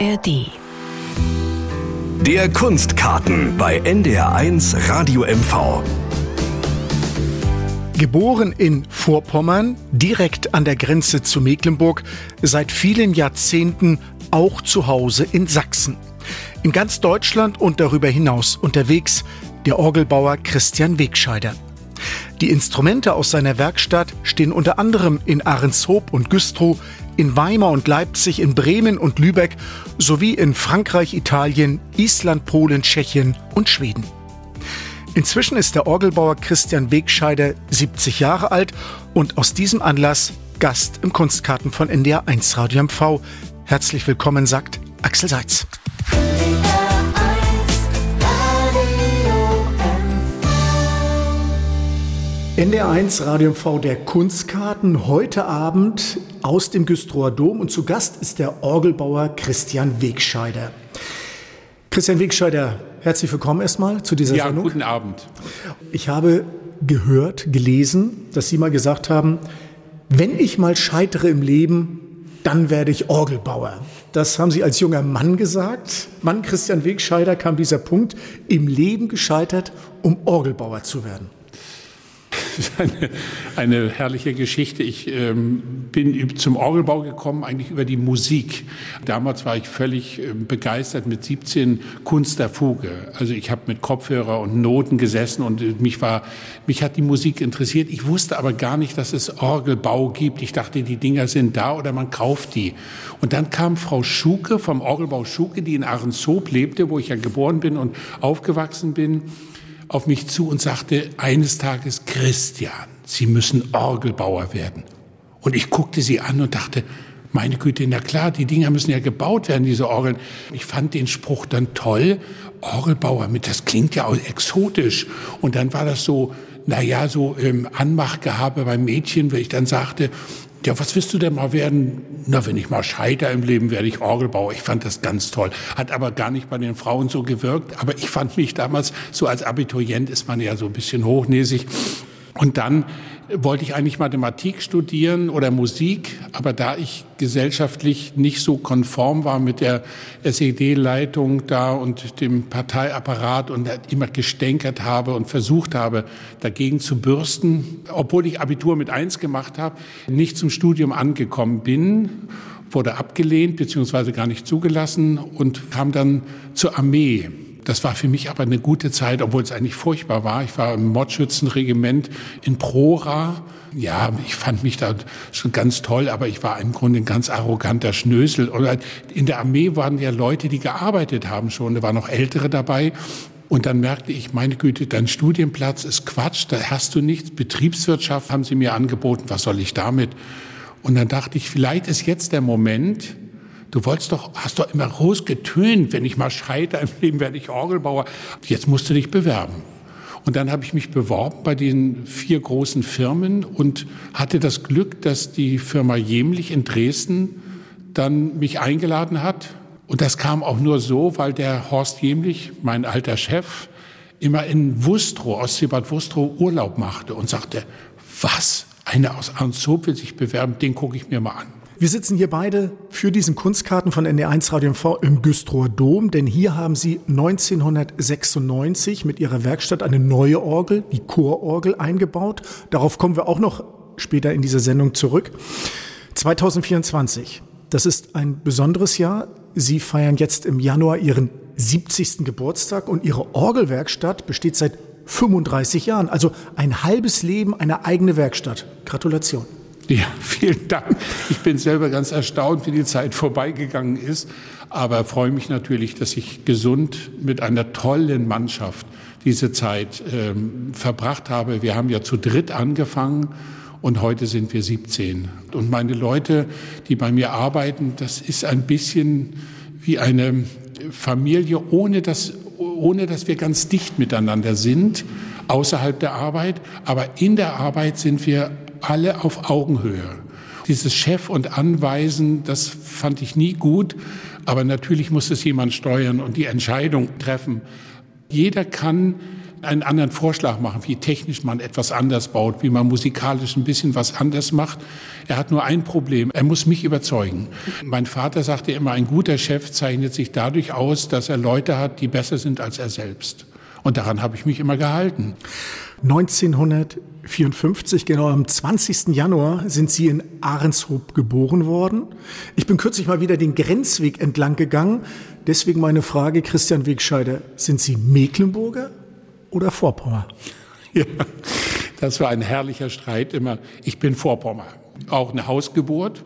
ARD. Der Kunstkarten bei NDR1 Radio MV. Geboren in Vorpommern, direkt an der Grenze zu Mecklenburg, seit vielen Jahrzehnten auch zu Hause in Sachsen. In ganz Deutschland und darüber hinaus unterwegs der Orgelbauer Christian Wegscheider. Die Instrumente aus seiner Werkstatt stehen unter anderem in Ahrenshoop und Güstrow, in Weimar und Leipzig, in Bremen und Lübeck sowie in Frankreich, Italien, Island, Polen, Tschechien und Schweden. Inzwischen ist der Orgelbauer Christian Wegscheider 70 Jahre alt und aus diesem Anlass Gast im Kunstkarten von NDR 1 Radio MV. Herzlich willkommen, sagt Axel Seitz. NDR1 Radio MV der Kunstkarten heute Abend aus dem Güstrower Dom und zu Gast ist der Orgelbauer Christian Wegscheider. Christian Wegscheider, herzlich willkommen erstmal zu dieser ja, Sendung. guten Abend. Ich habe gehört, gelesen, dass Sie mal gesagt haben, wenn ich mal scheitere im Leben, dann werde ich Orgelbauer. Das haben Sie als junger Mann gesagt. Mann Christian Wegscheider kam dieser Punkt, im Leben gescheitert, um Orgelbauer zu werden. Eine, eine herrliche Geschichte. Ich ähm, bin zum Orgelbau gekommen, eigentlich über die Musik. Damals war ich völlig äh, begeistert mit 17 Kunst der Fuge. Also ich habe mit Kopfhörer und Noten gesessen und äh, mich war, mich hat die Musik interessiert. Ich wusste aber gar nicht, dass es Orgelbau gibt. Ich dachte, die Dinger sind da oder man kauft die. Und dann kam Frau Schuke vom Orgelbau Schuke, die in Ahrenshoop lebte, wo ich ja geboren bin und aufgewachsen bin auf mich zu und sagte eines Tages, Christian, Sie müssen Orgelbauer werden. Und ich guckte sie an und dachte, meine Güte, na klar, die Dinger müssen ja gebaut werden, diese Orgeln. Ich fand den Spruch dann toll. Orgelbauer, mit, das klingt ja auch exotisch. Und dann war das so, na ja, so ähm, Anmachgehabe beim Mädchen, weil ich dann sagte, ja, was willst du denn mal werden? Na, wenn ich mal scheiter im Leben, werde ich Orgelbauer. Ich fand das ganz toll. Hat aber gar nicht bei den Frauen so gewirkt. Aber ich fand mich damals, so als Abiturient ist man ja so ein bisschen hochnäsig. Und dann wollte ich eigentlich Mathematik studieren oder Musik, aber da ich gesellschaftlich nicht so konform war mit der SED-Leitung da und dem Parteiapparat und immer gestänkert habe und versucht habe, dagegen zu bürsten, obwohl ich Abitur mit eins gemacht habe, nicht zum Studium angekommen bin, wurde abgelehnt beziehungsweise gar nicht zugelassen und kam dann zur Armee das war für mich aber eine gute Zeit, obwohl es eigentlich furchtbar war. Ich war im Mordschützenregiment in Prora. Ja, ich fand mich da schon ganz toll, aber ich war im Grunde ein ganz arroganter Schnösel. Oder in der Armee waren ja Leute, die gearbeitet haben schon. Da waren noch Ältere dabei. Und dann merkte ich, meine Güte, dein Studienplatz ist Quatsch, da hast du nichts. Betriebswirtschaft haben sie mir angeboten, was soll ich damit? Und dann dachte ich, vielleicht ist jetzt der Moment, Du wolltest doch, hast doch immer groß getönt, wenn ich mal scheitere im Leben, werde ich Orgelbauer. Jetzt musst du dich bewerben. Und dann habe ich mich beworben bei den vier großen Firmen und hatte das Glück, dass die Firma Jemlich in Dresden dann mich eingeladen hat. Und das kam auch nur so, weil der Horst Jemlich, mein alter Chef, immer in Wustrow, Ostseebad Wustrow, Urlaub machte und sagte, was? Einer aus Arnshoop will sich bewerben, den gucke ich mir mal an. Wir sitzen hier beide für diesen Kunstkarten von ND1 Radio MV im Güstrower Dom, denn hier haben Sie 1996 mit Ihrer Werkstatt eine neue Orgel, die Chororgel, eingebaut. Darauf kommen wir auch noch später in dieser Sendung zurück. 2024, das ist ein besonderes Jahr. Sie feiern jetzt im Januar Ihren 70. Geburtstag und Ihre Orgelwerkstatt besteht seit 35 Jahren, also ein halbes Leben eine eigene Werkstatt. Gratulation. Ja, vielen Dank. Ich bin selber ganz erstaunt, wie die Zeit vorbeigegangen ist, aber freue mich natürlich, dass ich gesund mit einer tollen Mannschaft diese Zeit ähm, verbracht habe. Wir haben ja zu dritt angefangen und heute sind wir 17. Und meine Leute, die bei mir arbeiten, das ist ein bisschen wie eine Familie, ohne dass, ohne dass wir ganz dicht miteinander sind, außerhalb der Arbeit. Aber in der Arbeit sind wir alle auf Augenhöhe. Dieses Chef und Anweisen, das fand ich nie gut, aber natürlich muss es jemand steuern und die Entscheidung treffen. Jeder kann einen anderen Vorschlag machen, wie technisch man etwas anders baut, wie man musikalisch ein bisschen was anders macht. Er hat nur ein Problem. Er muss mich überzeugen. Mein Vater sagte immer, ein guter Chef zeichnet sich dadurch aus, dass er Leute hat, die besser sind als er selbst. Und daran habe ich mich immer gehalten. 1954, genau am 20. Januar, sind Sie in Ahrenshoop geboren worden. Ich bin kürzlich mal wieder den Grenzweg entlang gegangen. Deswegen meine Frage, Christian Wegscheider, sind Sie Mecklenburger oder Vorpommer? Ja, das war ein herrlicher Streit immer. Ich bin Vorpommer. Auch eine Hausgeburt.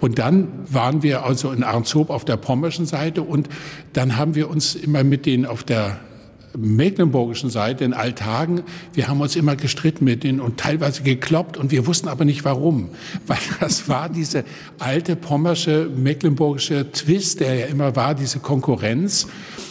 Und dann waren wir also in Arnshoop auf der pommerschen Seite und dann haben wir uns immer mit denen auf der mecklenburgischen Seite in Alltagen, wir haben uns immer gestritten mit denen und teilweise gekloppt und wir wussten aber nicht warum. Weil das war diese alte pommersche, mecklenburgische Twist, der ja immer war, diese Konkurrenz.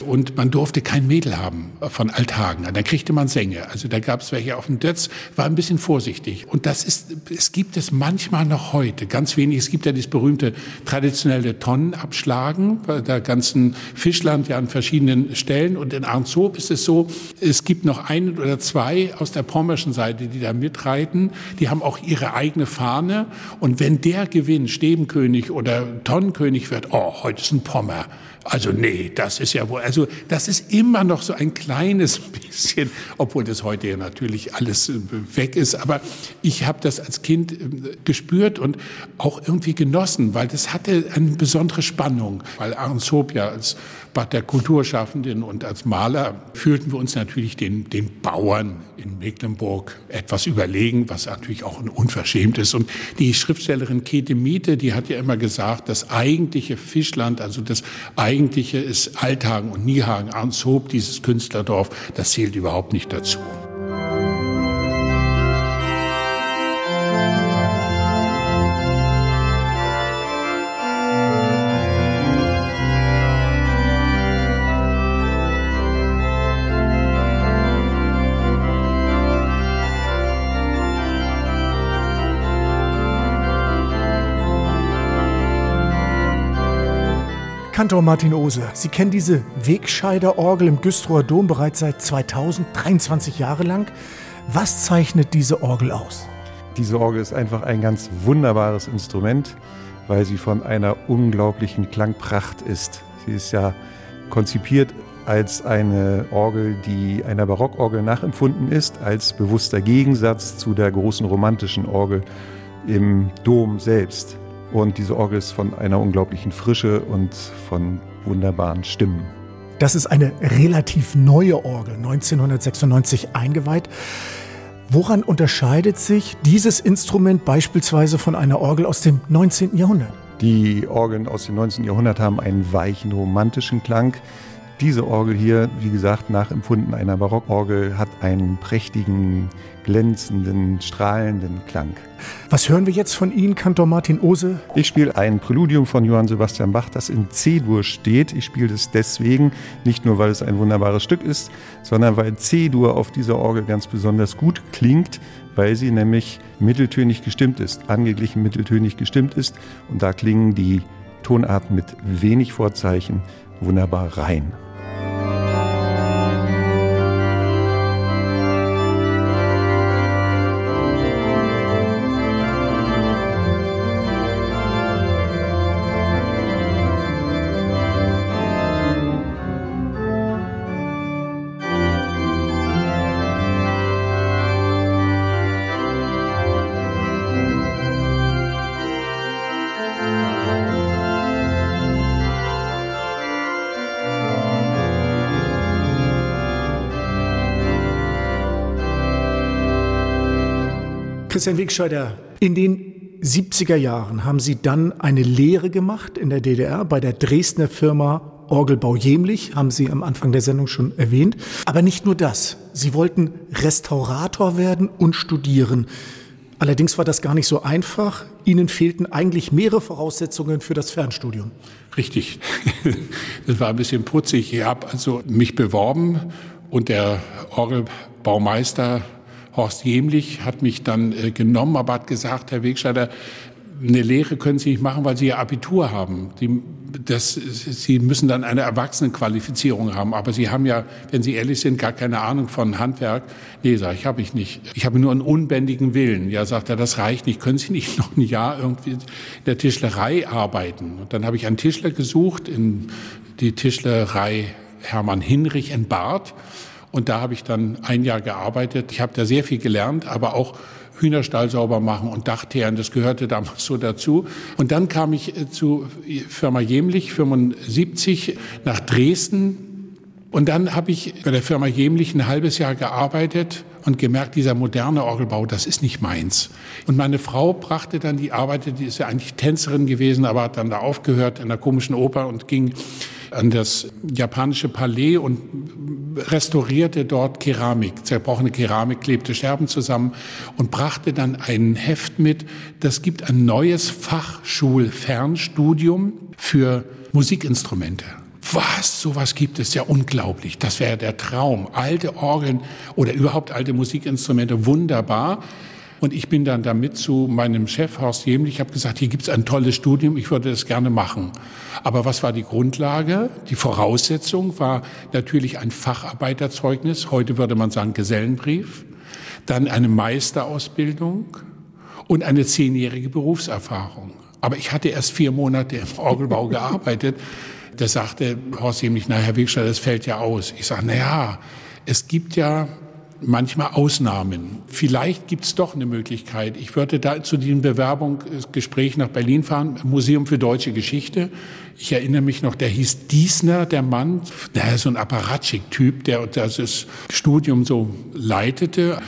Und man durfte kein Mädel haben von Alltagen. Dann kriegte man Sänge. Also da gab es welche auf dem Dötz, war ein bisschen vorsichtig. Und das ist, es gibt es manchmal noch heute, ganz wenig. Es gibt ja dieses berühmte traditionelle Tonnenabschlagen bei der ganzen Fischland ja an verschiedenen Stellen. Und in Arnshoop ist es so, es gibt noch ein oder zwei aus der pommerschen Seite, die da mitreiten. Die haben auch ihre eigene Fahne. Und wenn der gewinnt, Stebenkönig oder Tonnenkönig wird, oh, heute ist ein Pommer. Also nee, das ist ja wohl, also das ist immer noch so ein kleines bisschen, obwohl das heute ja natürlich alles äh, weg ist. Aber ich habe das als Kind äh, gespürt und auch irgendwie genossen, weil das hatte eine besondere Spannung. Weil Arnshoop ja als Bad der Kulturschaffenden und als Maler fühlten wir uns natürlich den, den Bauern in Mecklenburg etwas überlegen, was natürlich auch unverschämt ist. Und die Schriftstellerin Käthe Miete, die hat ja immer gesagt, das eigentliche Fischland, also das eigentliche ist Althagen und Niehagen, Arnshoop, dieses Künstlerdorf, das zählt überhaupt nicht dazu. Kantor Martin Ose, Sie kennen diese Wegscheider-Orgel im Güstrower Dom bereits seit 2023 Jahre lang. Was zeichnet diese Orgel aus? Diese Orgel ist einfach ein ganz wunderbares Instrument, weil sie von einer unglaublichen Klangpracht ist. Sie ist ja konzipiert als eine Orgel, die einer Barockorgel nachempfunden ist, als bewusster Gegensatz zu der großen romantischen Orgel im Dom selbst. Und diese Orgel ist von einer unglaublichen Frische und von wunderbaren Stimmen. Das ist eine relativ neue Orgel, 1996 eingeweiht. Woran unterscheidet sich dieses Instrument beispielsweise von einer Orgel aus dem 19. Jahrhundert? Die Orgeln aus dem 19. Jahrhundert haben einen weichen, romantischen Klang. Diese Orgel hier, wie gesagt, nachempfunden einer Barockorgel, hat einen prächtigen, glänzenden, strahlenden Klang. Was hören wir jetzt von Ihnen, Kantor Martin Ose? Ich spiele ein Präludium von Johann Sebastian Bach, das in C-Dur steht. Ich spiele es deswegen, nicht nur weil es ein wunderbares Stück ist, sondern weil C-Dur auf dieser Orgel ganz besonders gut klingt, weil sie nämlich mitteltönig gestimmt ist, angeglichen mitteltönig gestimmt ist. Und da klingen die Tonarten mit wenig Vorzeichen wunderbar rein. Christian Wegscheider, in den 70er Jahren haben Sie dann eine Lehre gemacht in der DDR bei der Dresdner Firma Orgelbau Jemlich, haben Sie am Anfang der Sendung schon erwähnt. Aber nicht nur das. Sie wollten Restaurator werden und studieren. Allerdings war das gar nicht so einfach. Ihnen fehlten eigentlich mehrere Voraussetzungen für das Fernstudium. Richtig. Das war ein bisschen putzig. Ich habe also mich beworben und der Orgelbaumeister Horst Jemlich hat mich dann äh, genommen, aber hat gesagt, Herr Wegscheider, eine Lehre können Sie nicht machen, weil Sie ja Abitur haben. Sie das, Sie müssen dann eine Erwachsenenqualifizierung haben. Aber Sie haben ja, wenn Sie ehrlich sind, gar keine Ahnung von Handwerk. Nee, sag ich, habe ich nicht. Ich habe nur einen unbändigen Willen. Ja, sagt er, das reicht nicht. Können Sie nicht noch ein Jahr irgendwie in der Tischlerei arbeiten? Und dann habe ich einen Tischler gesucht in die Tischlerei Hermann Hinrich in Barth. Und da habe ich dann ein Jahr gearbeitet. Ich habe da sehr viel gelernt, aber auch Hühnerstall sauber machen und Dachteeren, das gehörte damals so dazu. Und dann kam ich äh, zu Firma Jemlich, 75, nach Dresden. Und dann habe ich bei der Firma Jemlich ein halbes Jahr gearbeitet und gemerkt, dieser moderne Orgelbau, das ist nicht meins. Und meine Frau brachte dann die Arbeit, die ist ja eigentlich Tänzerin gewesen, aber hat dann da aufgehört in der komischen Oper und ging an das japanische Palais und restaurierte dort Keramik, zerbrochene Keramik, klebte Scherben zusammen und brachte dann ein Heft mit. Das gibt ein neues Fachschulfernstudium für Musikinstrumente. Was? Sowas gibt es ja unglaublich. Das wäre der Traum. Alte Orgeln oder überhaupt alte Musikinstrumente, wunderbar. Und ich bin dann damit zu meinem Chef Horst Jemlich, ich habe gesagt, hier gibt es ein tolles Studium, ich würde das gerne machen. Aber was war die Grundlage? Die Voraussetzung war natürlich ein Facharbeiterzeugnis, heute würde man sagen Gesellenbrief, dann eine Meisterausbildung und eine zehnjährige Berufserfahrung. Aber ich hatte erst vier Monate im Orgelbau gearbeitet. Da sagte Horst Jemlich, na Herr Wegstein, das fällt ja aus. Ich sage, na ja, es gibt ja manchmal Ausnahmen. Vielleicht gibt es doch eine Möglichkeit. Ich würde da zu diesem Bewerbungsgespräch nach Berlin fahren, Museum für deutsche Geschichte. Ich erinnere mich noch, der hieß Diesner, der Mann, der ist so ein Apparatschik-Typ, der das Studium so leitete.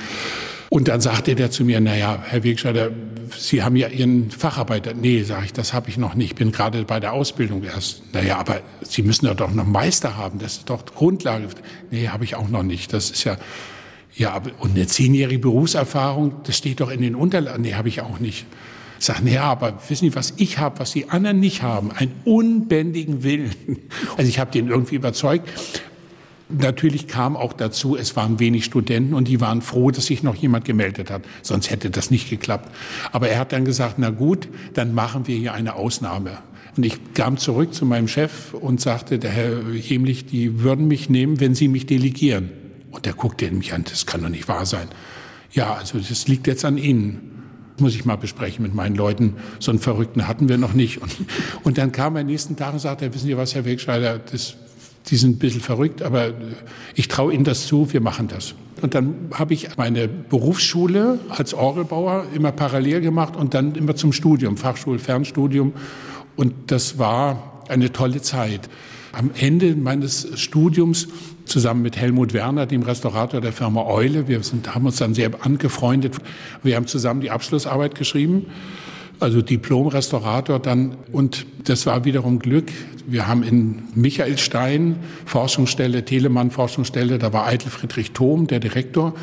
Und dann sagte der zu mir, naja, Herr Wegscheider, Sie haben ja Ihren Facharbeiter. Nee, sage ich, das habe ich noch nicht. Bin gerade bei der Ausbildung erst. Naja, aber Sie müssen ja doch noch Meister haben. Das ist doch Grundlage. Nee, habe ich auch noch nicht. Das ist ja ja, und eine zehnjährige Berufserfahrung, das steht doch in den Unterlagen. Nee, habe ich auch nicht. Ich sage, naja, aber wissen Sie, was ich habe, was die anderen nicht haben? Einen unbändigen Willen. Also ich habe den irgendwie überzeugt. Natürlich kam auch dazu, es waren wenig Studenten und die waren froh, dass sich noch jemand gemeldet hat. Sonst hätte das nicht geklappt. Aber er hat dann gesagt, na gut, dann machen wir hier eine Ausnahme. Und ich kam zurück zu meinem Chef und sagte, der Herr Hemlich, die würden mich nehmen, wenn Sie mich delegieren. Und der guckte mich an, das kann doch nicht wahr sein. Ja, also das liegt jetzt an Ihnen. muss ich mal besprechen mit meinen Leuten. So einen Verrückten hatten wir noch nicht. Und, und dann kam er nächsten Tag und sagte, wissen Sie was, Herr Wegscheider, das, die sind ein bisschen verrückt, aber ich traue Ihnen das zu, wir machen das. Und dann habe ich meine Berufsschule als Orgelbauer immer parallel gemacht und dann immer zum Studium, Fachschul, Fernstudium. Und das war eine tolle Zeit. Am Ende meines Studiums zusammen mit Helmut Werner, dem Restaurator der Firma Eule. Wir sind, haben uns dann sehr angefreundet. Wir haben zusammen die Abschlussarbeit geschrieben, also Diplom-Restaurator dann. Und das war wiederum Glück. Wir haben in Michaelstein Forschungsstelle, Telemann Forschungsstelle, da war Eitel Friedrich Thom, der Direktor.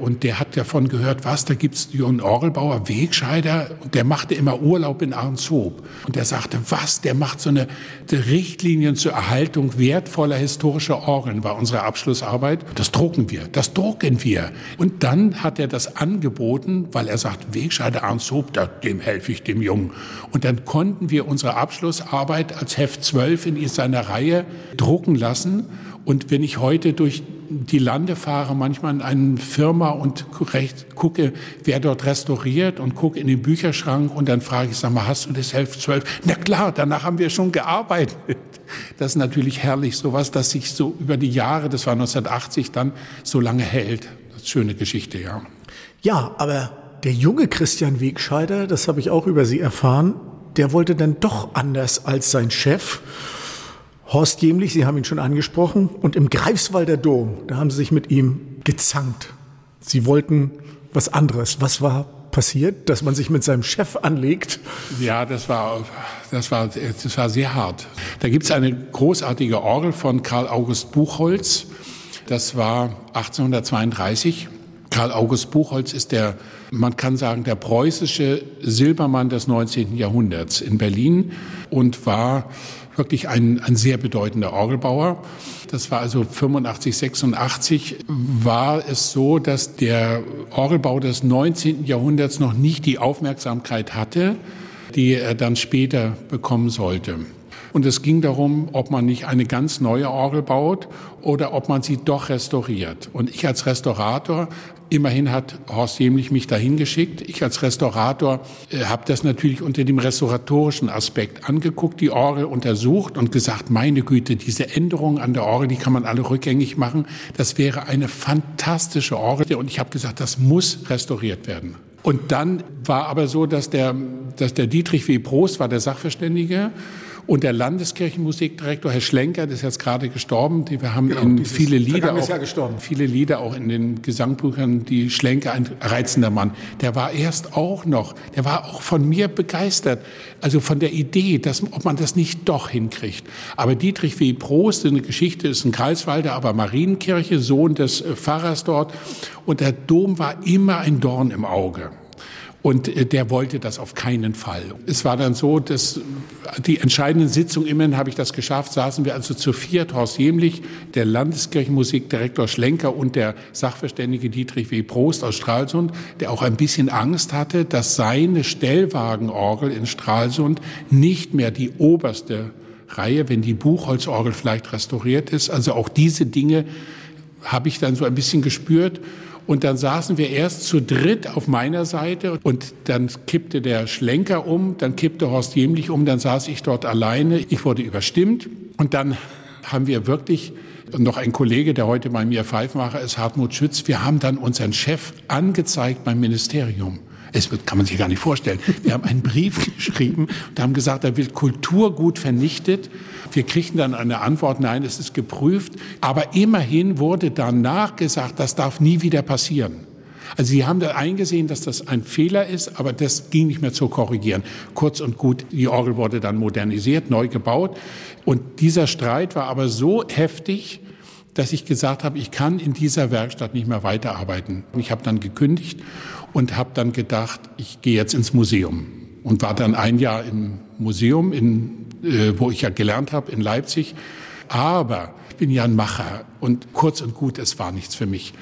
Und der hat davon gehört, was, da gibt's einen Orgelbauer, Wegscheider, und der machte immer Urlaub in Arnshoop. Und der sagte, was, der macht so eine Richtlinien zur Erhaltung wertvoller historischer Orgeln, war unsere Abschlussarbeit. Das drucken wir, das drucken wir. Und dann hat er das angeboten, weil er sagt, Wegscheider Arnshoop, dem helfe ich dem Jungen. Und dann konnten wir unsere Abschlussarbeit als Heft 12 in seiner Reihe drucken lassen. Und wenn ich heute durch die Lande fahre, manchmal in eine Firma und gucke, wer dort restauriert und gucke in den Bücherschrank und dann frage ich, sag mal, hast du das Heft 12? Na klar, danach haben wir schon gearbeitet. Das ist natürlich herrlich, sowas, dass sich so über die Jahre, das war 1980, dann so lange hält. Das ist schöne Geschichte, ja. Ja, aber der junge Christian Wegscheider, das habe ich auch über Sie erfahren, der wollte dann doch anders als sein Chef. Horst Jemlich, Sie haben ihn schon angesprochen, und im Greifswalder Dom, da haben Sie sich mit ihm gezankt. Sie wollten was anderes. Was war passiert, dass man sich mit seinem Chef anlegt? Ja, das war, das war, das war sehr hart. Da gibt es eine großartige Orgel von Karl August Buchholz. Das war 1832. Karl August Buchholz ist der, man kann sagen, der preußische Silbermann des 19. Jahrhunderts in Berlin und war wirklich ein, ein sehr bedeutender Orgelbauer. Das war also 85, 86 war es so, dass der Orgelbau des 19. Jahrhunderts noch nicht die Aufmerksamkeit hatte, die er dann später bekommen sollte. Und es ging darum, ob man nicht eine ganz neue Orgel baut oder ob man sie doch restauriert. Und ich als Restaurator, immerhin hat Horst Jämlich mich dahin geschickt. Ich als Restaurator äh, habe das natürlich unter dem restauratorischen Aspekt angeguckt, die Orgel untersucht und gesagt, meine Güte, diese Änderungen an der Orgel, die kann man alle rückgängig machen. Das wäre eine fantastische Orgel. Und ich habe gesagt, das muss restauriert werden. Und dann war aber so, dass der, dass der Dietrich W. Prost war der Sachverständige und der Landeskirchenmusikdirektor, Herr Schlenker, der ist jetzt gerade gestorben. Wir haben genau, in viele Lieder, auch, viele Lieder auch in den Gesangbüchern, die Schlenker, ein reizender Mann. Der war erst auch noch, der war auch von mir begeistert. Also von der Idee, dass, ob man das nicht doch hinkriegt. Aber Dietrich W. Prost, eine Geschichte, ist ein Kreiswalder, aber Marienkirche, Sohn des äh, Pfarrers dort. Und der Dom war immer ein Dorn im Auge. Und äh, der wollte das auf keinen Fall. Es war dann so, dass die entscheidenden Sitzungen, immerhin habe ich das geschafft, saßen wir also zu viert, Horst Jemlich, der Landeskirchenmusikdirektor Schlenker und der Sachverständige Dietrich W. Prost aus Stralsund, der auch ein bisschen Angst hatte, dass seine Stellwagenorgel in Stralsund nicht mehr die oberste Reihe, wenn die Buchholzorgel vielleicht restauriert ist. Also auch diese Dinge habe ich dann so ein bisschen gespürt. Und dann saßen wir erst zu dritt auf meiner Seite und dann kippte der Schlenker um, dann kippte Horst Jemlich um, dann saß ich dort alleine. Ich wurde überstimmt und dann haben wir wirklich noch ein Kollege, der heute bei mir Pfeifmacher ist, Hartmut Schütz, wir haben dann unseren Chef angezeigt beim Ministerium. Es kann man sich gar nicht vorstellen. Wir haben einen Brief geschrieben und haben gesagt, da wird Kulturgut vernichtet. Wir kriegten dann eine Antwort, nein, es ist geprüft. Aber immerhin wurde danach gesagt, das darf nie wieder passieren. Also sie haben da eingesehen, dass das ein Fehler ist, aber das ging nicht mehr zu korrigieren. Kurz und gut, die Orgel wurde dann modernisiert, neu gebaut. Und dieser Streit war aber so heftig, dass ich gesagt habe, ich kann in dieser Werkstatt nicht mehr weiterarbeiten. Ich habe dann gekündigt und habe dann gedacht, ich gehe jetzt ins Museum und war dann ein Jahr im Museum, in, äh, wo ich ja gelernt habe in Leipzig. Aber ich bin ja ein Macher und kurz und gut, es war nichts für mich.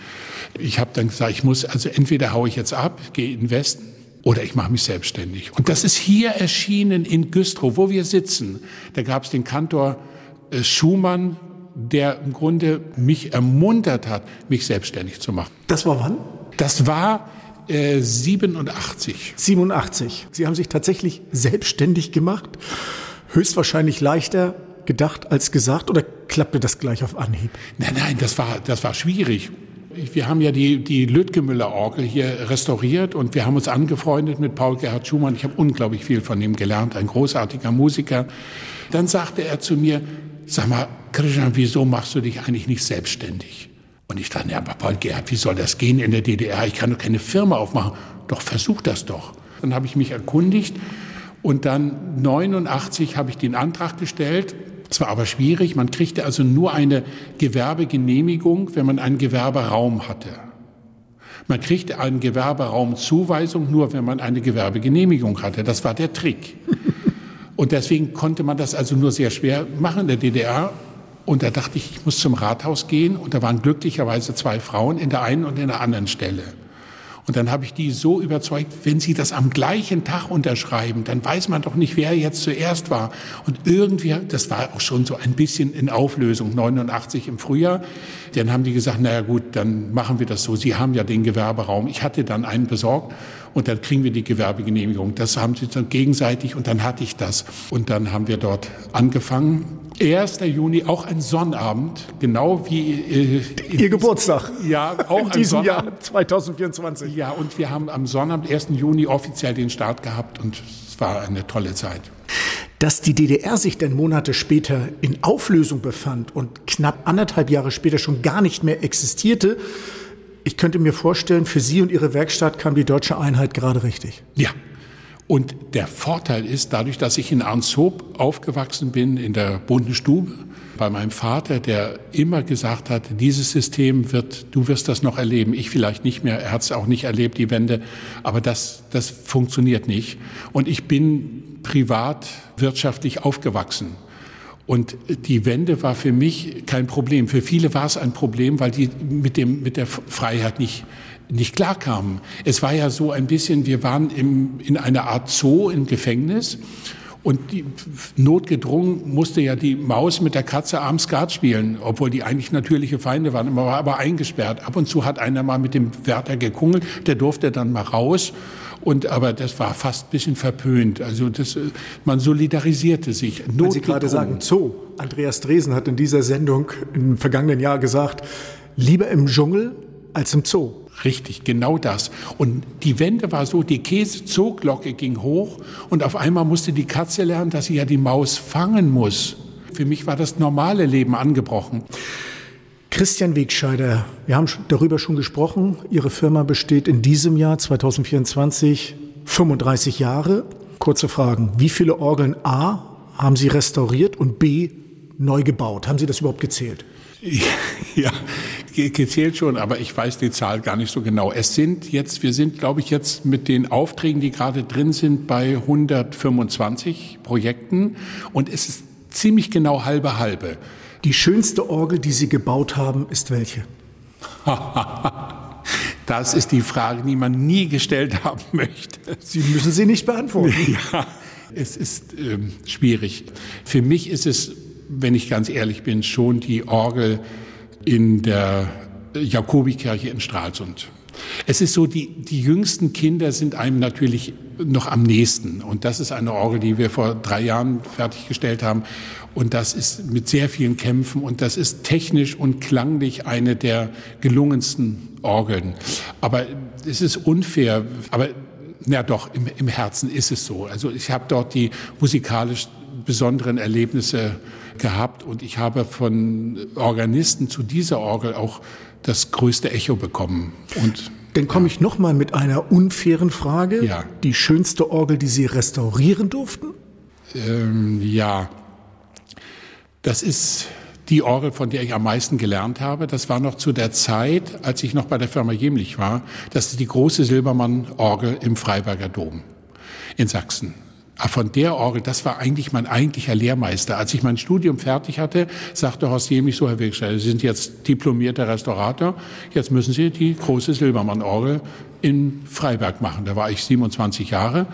Ich habe dann gesagt, ich muss, also entweder haue ich jetzt ab, gehe in den Westen oder ich mache mich selbstständig. Und das ist hier erschienen in Güstrow, wo wir sitzen. Da gab es den Kantor äh, Schumann, der im Grunde mich ermuntert hat, mich selbstständig zu machen. Das war wann? Das war 87. Äh, 87. Sie haben sich tatsächlich selbstständig gemacht. Höchstwahrscheinlich leichter gedacht als gesagt oder klappte das gleich auf Anhieb? Nein, nein, das war, das war schwierig. Wir haben ja die, die Lüttgemüller-Orgel hier restauriert und wir haben uns angefreundet mit Paul Gerhard Schumann. Ich habe unglaublich viel von ihm gelernt, ein großartiger Musiker. Dann sagte er zu mir, sag mal, Christian, wieso machst du dich eigentlich nicht selbstständig? Und ich dachte, ja, aber Paul Gerhard, wie soll das gehen in der DDR? Ich kann doch keine Firma aufmachen. Doch, versuch das doch. Dann habe ich mich erkundigt und dann 89 habe ich den Antrag gestellt. Es war aber schwierig. Man kriegte also nur eine Gewerbegenehmigung, wenn man einen Gewerberaum hatte. Man kriegte eine Gewerberaumzuweisung nur, wenn man eine Gewerbegenehmigung hatte. Das war der Trick. Und deswegen konnte man das also nur sehr schwer machen in der DDR. Und da dachte ich, ich muss zum Rathaus gehen. Und da waren glücklicherweise zwei Frauen in der einen und in der anderen Stelle. Und dann habe ich die so überzeugt, wenn sie das am gleichen Tag unterschreiben, dann weiß man doch nicht, wer jetzt zuerst war. Und irgendwie, das war auch schon so ein bisschen in Auflösung, 89 im Frühjahr. Dann haben die gesagt, naja gut, dann machen wir das so. Sie haben ja den Gewerberaum. Ich hatte dann einen besorgt und dann kriegen wir die Gewerbegenehmigung. Das haben sie dann gegenseitig und dann hatte ich das. Und dann haben wir dort angefangen 1. Juni, auch ein Sonnabend, genau wie äh, Ihr Geburtstag. Ja, auch in diesem Jahr 2024. Ja, und wir haben am Sonnabend, 1. Juni, offiziell den Start gehabt und es war eine tolle Zeit. Dass die DDR sich denn Monate später in Auflösung befand und knapp anderthalb Jahre später schon gar nicht mehr existierte, ich könnte mir vorstellen, für Sie und Ihre Werkstatt kam die deutsche Einheit gerade richtig. Ja, und der Vorteil ist, dadurch, dass ich in Arnshoop aufgewachsen bin, in der bunten Stube, bei meinem Vater, der immer gesagt hat, dieses System wird, du wirst das noch erleben, ich vielleicht nicht mehr, er hat es auch nicht erlebt, die Wende, aber das, das funktioniert nicht. Und ich bin privat wirtschaftlich aufgewachsen. Und die Wende war für mich kein Problem. Für viele war es ein Problem, weil die mit, dem, mit der Freiheit nicht nicht klarkamen. Es war ja so ein bisschen, wir waren im, in einer Art Zoo im Gefängnis und die, notgedrungen musste ja die Maus mit der Katze abends Skat spielen, obwohl die eigentlich natürliche Feinde waren. Man war aber eingesperrt. Ab und zu hat einer mal mit dem Wärter gekungelt, der durfte dann mal raus. Und, aber das war fast ein bisschen verpönt. Also das, man solidarisierte sich. Weil Sie gerade sagen Zoo. Andreas Dresen hat in dieser Sendung im vergangenen Jahr gesagt, lieber im Dschungel als im Zoo. Richtig, genau das. Und die Wende war so, die Käsezoglocke ging hoch und auf einmal musste die Katze lernen, dass sie ja die Maus fangen muss. Für mich war das normale Leben angebrochen. Christian Wegscheider, wir haben darüber schon gesprochen. Ihre Firma besteht in diesem Jahr 2024 35 Jahre. Kurze Fragen. Wie viele Orgeln A haben Sie restauriert und B neu gebaut? Haben Sie das überhaupt gezählt? Ja, gezählt schon, aber ich weiß die Zahl gar nicht so genau. Es sind jetzt, wir sind, glaube ich, jetzt mit den Aufträgen, die gerade drin sind, bei 125 Projekten und es ist ziemlich genau halbe halbe. Die schönste Orgel, die Sie gebaut haben, ist welche? das ist die Frage, die man nie gestellt haben möchte. Sie müssen sie nicht beantworten. Ja, es ist äh, schwierig. Für mich ist es wenn ich ganz ehrlich bin, schon die Orgel in der Jakobikirche in Stralsund. Es ist so, die, die jüngsten Kinder sind einem natürlich noch am nächsten. Und das ist eine Orgel, die wir vor drei Jahren fertiggestellt haben. Und das ist mit sehr vielen Kämpfen und das ist technisch und klanglich eine der gelungensten Orgeln. Aber es ist unfair. Aber na doch, im, im Herzen ist es so. Also ich habe dort die musikalisch besonderen Erlebnisse gehabt und ich habe von Organisten zu dieser Orgel auch das größte Echo bekommen. Und dann komme ich noch mal mit einer unfairen Frage. Ja. Die schönste Orgel, die Sie restaurieren durften? Ähm, ja, das ist die Orgel, von der ich am meisten gelernt habe. Das war noch zu der Zeit, als ich noch bei der Firma Jemlich war. Das ist die große Silbermann-Orgel im Freiberger Dom in Sachsen. Ah, von der Orgel, das war eigentlich mein eigentlicher Lehrmeister. Als ich mein Studium fertig hatte, sagte Horst Jemlich so, Herr Wegstein, Sie sind jetzt diplomierter Restaurator, jetzt müssen Sie die große Silbermann-Orgel in Freiberg machen. Da war ich 27 Jahre.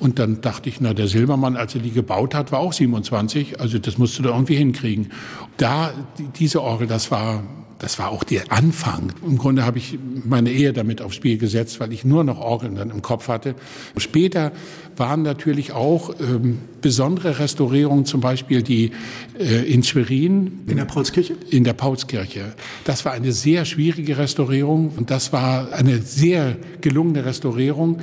Und dann dachte ich, na, der Silbermann, als er die gebaut hat, war auch 27. Also das musst du da irgendwie hinkriegen. Da, diese Orgel, das war das war auch der Anfang. Im Grunde habe ich meine Ehe damit aufs Spiel gesetzt, weil ich nur noch Orgeln dann im Kopf hatte. Später waren natürlich auch ähm, besondere Restaurierungen, zum Beispiel die äh, in Schwerin. In der Paulskirche? In der Paulskirche. Das war eine sehr schwierige Restaurierung und das war eine sehr gelungene Restaurierung.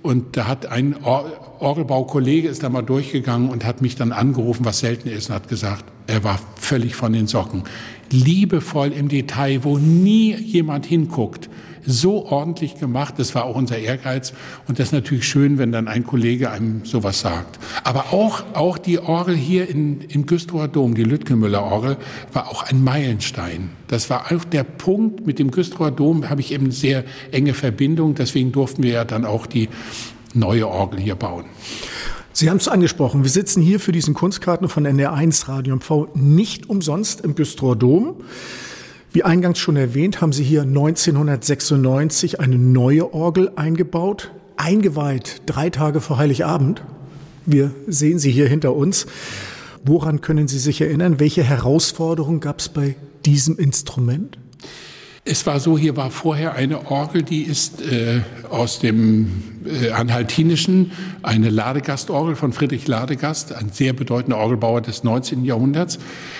Und da hat ein Or Orgelbaukollege ist da mal durchgegangen und hat mich dann angerufen, was selten ist, und hat gesagt, er war völlig von den Socken liebevoll im Detail, wo nie jemand hinguckt. So ordentlich gemacht, das war auch unser Ehrgeiz. Und das ist natürlich schön, wenn dann ein Kollege einem sowas sagt. Aber auch, auch die Orgel hier in, im Güstrower Dom, die Lütgemüller Orgel, war auch ein Meilenstein. Das war auch der Punkt, mit dem Güstrower Dom habe ich eben sehr enge Verbindung. Deswegen durften wir ja dann auch die neue Orgel hier bauen. Sie haben es angesprochen. Wir sitzen hier für diesen Kunstkarten von NR1 Radio MV nicht umsonst im Güstrower Dom. Wie eingangs schon erwähnt, haben Sie hier 1996 eine neue Orgel eingebaut, eingeweiht drei Tage vor Heiligabend. Wir sehen sie hier hinter uns. Woran können Sie sich erinnern? Welche Herausforderungen gab es bei diesem Instrument? Es war so, hier war vorher eine Orgel, die ist äh, aus dem äh, Anhaltinischen, eine Ladegastorgel von Friedrich Ladegast, ein sehr bedeutender Orgelbauer des 19. Jahrhunderts.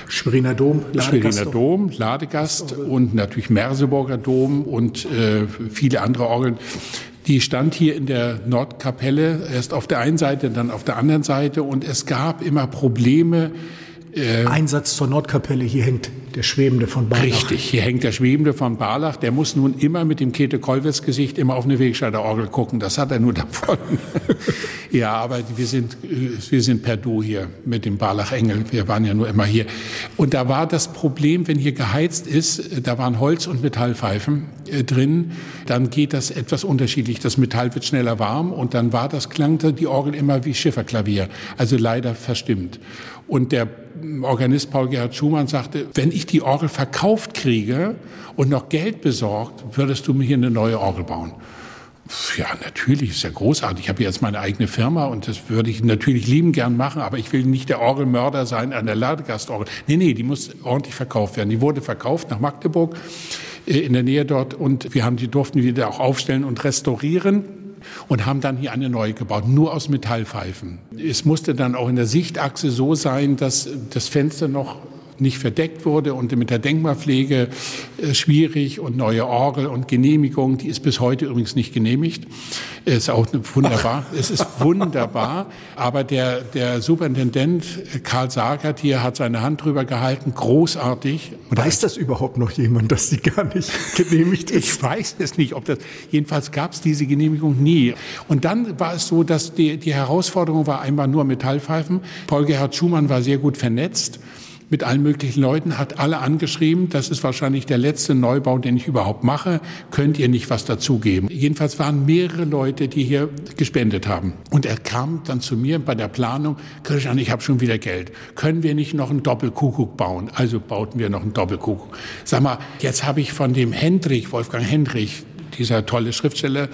Schweriner Dom, Ladegast. Schweriner Dom, Ladegast und natürlich Merseburger Dom und äh, viele andere Orgeln. Die stand hier in der Nordkapelle, erst auf der einen Seite, dann auf der anderen Seite und es gab immer Probleme, äh, Einsatz zur Nordkapelle, hier hängt der Schwebende von Barlach. Richtig, hier hängt der Schwebende von Barlach. Der muss nun immer mit dem Käthe Kollwitz Gesicht immer auf eine Wegscheider Orgel gucken. Das hat er nur davon. ja, aber wir sind, wir sind per Du hier mit dem Barlach Engel. Wir waren ja nur immer hier. Und da war das Problem, wenn hier geheizt ist, da waren Holz- und Metallpfeifen äh, drin, dann geht das etwas unterschiedlich. Das Metall wird schneller warm und dann war das, klang die Orgel immer wie Schifferklavier. Also leider verstimmt. Und der Organist Paul Gerhard Schumann sagte, wenn ich die Orgel verkauft kriege und noch Geld besorgt, würdest du mir hier eine neue Orgel bauen. Ja, natürlich, ist ja großartig. Ich habe jetzt meine eigene Firma und das würde ich natürlich lieben gern machen, aber ich will nicht der Orgelmörder sein an der Ladegastorgel. Nee, nee, die muss ordentlich verkauft werden. Die wurde verkauft nach Magdeburg äh, in der Nähe dort und wir haben die durften wieder auch aufstellen und restaurieren und haben dann hier eine neue gebaut, nur aus Metallpfeifen. Es musste dann auch in der Sichtachse so sein, dass das Fenster noch nicht verdeckt wurde und mit der Denkmalpflege äh, schwierig und neue Orgel und Genehmigung, die ist bis heute übrigens nicht genehmigt. Ist auch wunderbar. Es ist wunderbar. Aber der, der Superintendent äh, Karl Sagert hier hat seine Hand drüber gehalten. Großartig. Und weiß das überhaupt noch jemand, dass die gar nicht genehmigt ist? Ich weiß es nicht, ob das, jedenfalls gab es diese Genehmigung nie. Und dann war es so, dass die, die Herausforderung war einmal nur Metallpfeifen. Paul Gerhard Schumann war sehr gut vernetzt mit allen möglichen Leuten, hat alle angeschrieben, das ist wahrscheinlich der letzte Neubau, den ich überhaupt mache, könnt ihr nicht was dazugeben. Jedenfalls waren mehrere Leute, die hier gespendet haben. Und er kam dann zu mir bei der Planung, Christian, ich habe schon wieder Geld, können wir nicht noch einen Doppelkuckuck bauen? Also bauten wir noch einen Doppelkuckuck. Sag mal, jetzt habe ich von dem Hendrich, Wolfgang Hendrich, dieser tolle Schriftsteller,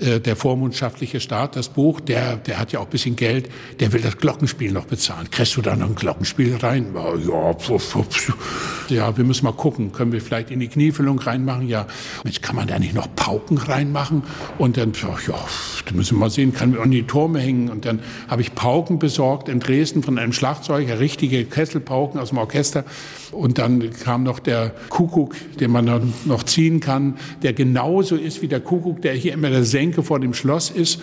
äh, der vormundschaftliche Staat, das Buch, der, der hat ja auch ein bisschen Geld, der will das Glockenspiel noch bezahlen. Kriegst du da noch ein Glockenspiel rein? Ja, pf, pf, ja, wir müssen mal gucken. Können wir vielleicht in die Kniefüllung reinmachen? Ja, Mensch, kann man da nicht noch Pauken reinmachen? Und dann, ja, da müssen wir mal sehen, kann wir an die Turme hängen. Und dann habe ich Pauken besorgt in Dresden von einem Schlagzeuger, richtige Kesselpauken aus dem Orchester. Und dann kam noch der Kuckuck, den man noch ziehen kann, der genauso ist wie der Kuckuck, der hier immer der Senke vor dem Schloss ist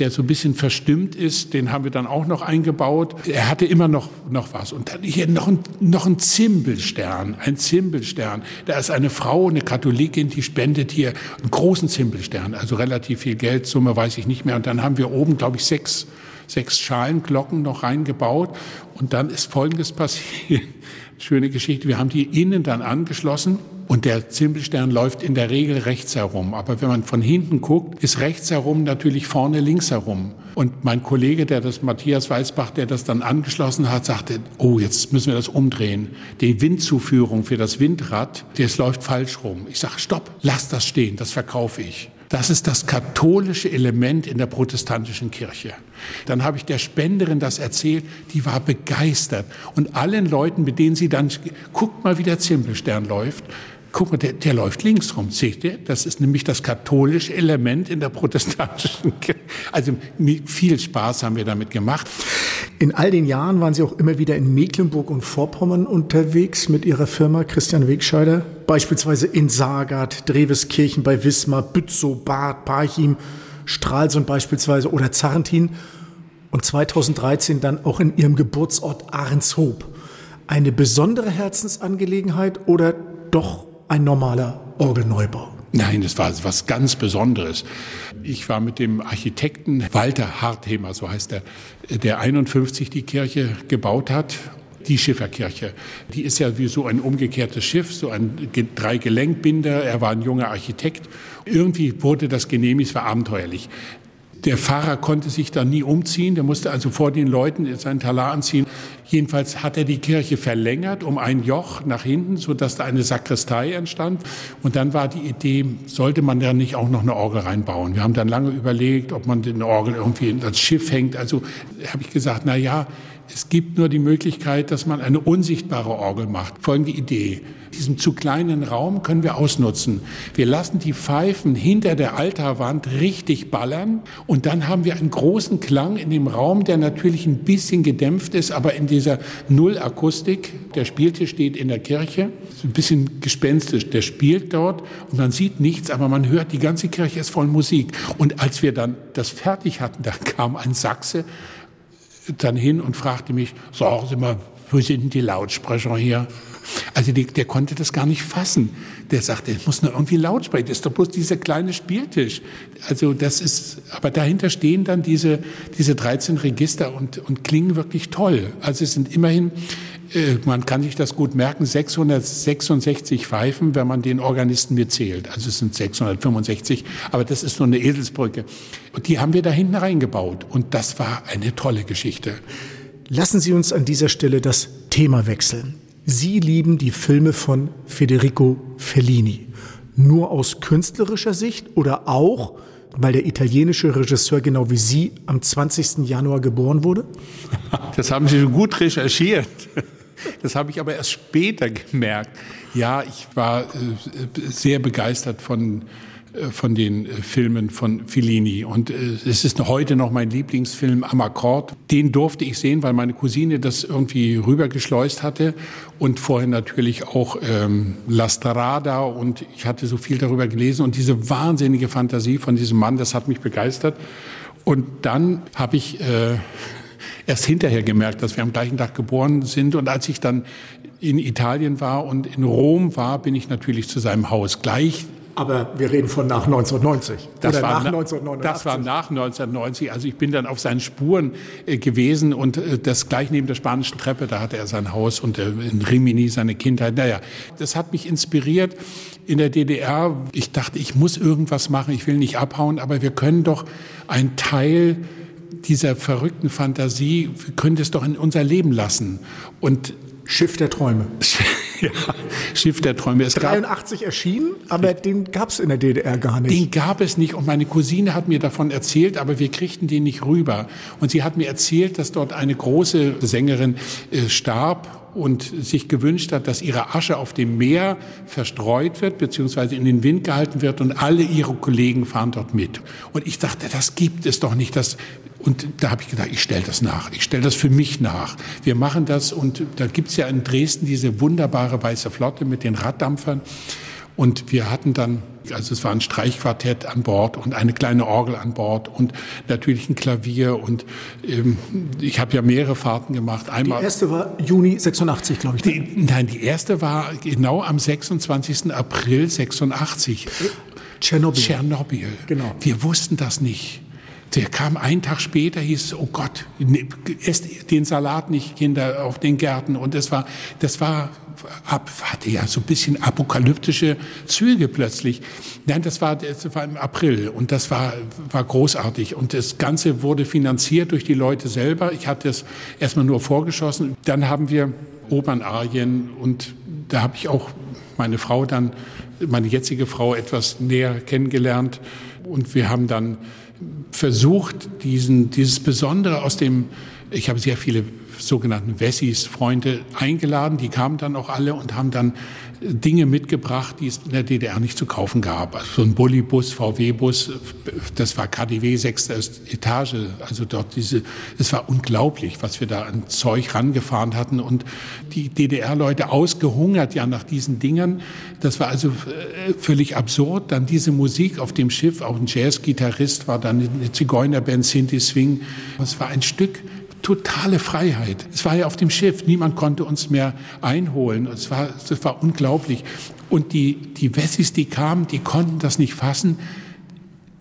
der so ein bisschen verstimmt ist, den haben wir dann auch noch eingebaut. Er hatte immer noch, noch was. Und dann hier noch ein, noch ein Zimbelstern, ein Zimbelstern. Da ist eine Frau, eine Katholikin, die spendet hier einen großen Zimbelstern, also relativ viel Geldsumme, weiß ich nicht mehr. Und dann haben wir oben, glaube ich, sechs, sechs Schalenglocken noch reingebaut. Und dann ist Folgendes passiert. Schöne Geschichte. Wir haben die innen dann angeschlossen und der Zimbelstern läuft in der Regel rechts herum. Aber wenn man von hinten guckt, ist rechts herum natürlich vorne links herum. Und mein Kollege, der das, Matthias Weißbach, der das dann angeschlossen hat, sagte, oh, jetzt müssen wir das umdrehen. Die Windzuführung für das Windrad, das läuft falsch rum. Ich sage, stopp, lass das stehen, das verkaufe ich. Das ist das katholische Element in der protestantischen Kirche. Dann habe ich der Spenderin das erzählt, die war begeistert. Und allen Leuten, mit denen sie dann, guckt mal, wie der Zimbelstern läuft, guck mal, der, der läuft links rum, seht ihr? Das ist nämlich das katholische Element in der protestantischen Kirche. Also viel Spaß haben wir damit gemacht. In all den Jahren waren Sie auch immer wieder in Mecklenburg und Vorpommern unterwegs mit Ihrer Firma Christian Wegscheider, beispielsweise in Sagat, Dreweskirchen bei Wismar, Bützow, Bad, Parchim, Stralsund beispielsweise oder Zarrentin und 2013 dann auch in Ihrem Geburtsort Ahrenshoop. Eine besondere Herzensangelegenheit oder doch ein normaler Orgelneubau. Nein, das war was ganz Besonderes. Ich war mit dem Architekten Walter Harthemer, so heißt er, der 51 die Kirche gebaut hat die Schifferkirche. Die ist ja wie so ein umgekehrtes Schiff, so ein Dreigelenkbinder. Er war ein junger Architekt. Irgendwie wurde das genehmigt, war abenteuerlich. Der Pfarrer konnte sich da nie umziehen, der musste also vor den Leuten seinen Talar anziehen. Jedenfalls hat er die Kirche verlängert um ein Joch nach hinten, so dass da eine Sakristei entstand. Und dann war die Idee, sollte man da nicht auch noch eine Orgel reinbauen? Wir haben dann lange überlegt, ob man den Orgel irgendwie als Schiff hängt. Also habe ich gesagt, na ja, es gibt nur die Möglichkeit, dass man eine unsichtbare Orgel macht. Folgende Idee. Diesen zu kleinen Raum können wir ausnutzen. Wir lassen die Pfeifen hinter der Altarwand richtig ballern und dann haben wir einen großen Klang in dem Raum, der natürlich ein bisschen gedämpft ist, aber in dieser Nullakustik. Der Spieltisch steht in der Kirche, ein bisschen gespenstisch. Der spielt dort und man sieht nichts, aber man hört, die ganze Kirche ist voll Musik. Und als wir dann das fertig hatten, da kam ein Sachse dann hin und fragte mich, sagen Sie mal, wo sind die Lautsprecher hier? Also die, der konnte das gar nicht fassen. Der sagte, ich muss nur irgendwie laut sprechen. Das ist doch bloß dieser kleine Spieltisch. Also das ist, aber dahinter stehen dann diese, diese 13 Register und, und klingen wirklich toll. Also es sind immerhin, äh, man kann sich das gut merken, 666 Pfeifen, wenn man den Organisten mitzählt. Also es sind 665, aber das ist nur eine Eselsbrücke. Und die haben wir da hinten reingebaut. Und das war eine tolle Geschichte. Lassen Sie uns an dieser Stelle das Thema wechseln. Sie lieben die Filme von Federico Fellini. Nur aus künstlerischer Sicht oder auch, weil der italienische Regisseur genau wie Sie am 20. Januar geboren wurde? Das haben Sie gut recherchiert. Das habe ich aber erst später gemerkt. Ja, ich war äh, sehr begeistert von von den äh, Filmen von Fellini. Und es ist heute noch mein Lieblingsfilm am Akkord. Den durfte ich sehen, weil meine Cousine das irgendwie rübergeschleust hatte. Und vorher natürlich auch ähm, La Strada. Und ich hatte so viel darüber gelesen. Und diese wahnsinnige Fantasie von diesem Mann, das hat mich begeistert. Und dann habe ich äh, erst hinterher gemerkt, dass wir am gleichen Tag geboren sind. Und als ich dann in Italien war und in Rom war, bin ich natürlich zu seinem Haus gleich aber wir reden von nach 1990 das war nach 1989. Das war nach 1990. Also ich bin dann auf seinen Spuren äh, gewesen und äh, das gleich neben der spanischen Treppe, da hatte er sein Haus und äh, in Rimini seine Kindheit. Naja, das hat mich inspiriert in der DDR. Ich dachte, ich muss irgendwas machen, ich will nicht abhauen, aber wir können doch einen Teil dieser verrückten Fantasie, wir können das doch in unser Leben lassen. Und Schiff der Träume. ja, Schiff der Träume. Es 83 gab, erschienen, aber den gab es in der DDR gar nicht. Den gab es nicht und meine Cousine hat mir davon erzählt, aber wir kriegten den nicht rüber. Und sie hat mir erzählt, dass dort eine große Sängerin äh, starb und sich gewünscht hat, dass ihre Asche auf dem Meer verstreut wird, beziehungsweise in den Wind gehalten wird und alle ihre Kollegen fahren dort mit. Und ich dachte, das gibt es doch nicht. Das, und da habe ich gedacht, ich stelle das nach. Ich stelle das für mich nach. Wir machen das und da gibt's ja in Dresden diese wunderbare weiße Flotte mit den Raddampfern. Und wir hatten dann, also es war ein Streichquartett an Bord und eine kleine Orgel an Bord und natürlich ein Klavier. Und ähm, ich habe ja mehrere Fahrten gemacht. Einmal, die erste war Juni 86, glaube ich. Ne? Die, nein, die erste war genau am 26. April 86. Tschernobyl. Tschernobyl. Genau. Wir wussten das nicht. Der kam einen Tag später, hieß oh Gott, ne, esst den Salat nicht, Kinder, auf den Gärten. Und das war, das war, ab, hatte ja so ein bisschen apokalyptische Züge plötzlich. Nein, das war, das war im April und das war, war großartig. Und das Ganze wurde finanziert durch die Leute selber. Ich hatte es erstmal nur vorgeschossen. Dann haben wir Opernarien und da habe ich auch meine Frau dann, meine jetzige Frau etwas näher kennengelernt. Und wir haben dann versucht, diesen, dieses Besondere aus dem, ich habe sehr viele sogenannten Wessis, Freunde eingeladen, die kamen dann auch alle und haben dann Dinge mitgebracht, die es in der DDR nicht zu kaufen gab. Also so ein Bullybus, VW-Bus, das war KDW sechste Etage. Also dort diese, es war unglaublich, was wir da an Zeug rangefahren hatten und die DDR-Leute ausgehungert ja nach diesen Dingen. Das war also äh, völlig absurd. Dann diese Musik auf dem Schiff, auch ein Jazz-Gitarrist war dann eine Zigeunerband, Sinti Swing. Es war ein Stück totale Freiheit. Es war ja auf dem Schiff, niemand konnte uns mehr einholen. Es war, es war unglaublich. Und die, die Wessis, die kamen, die konnten das nicht fassen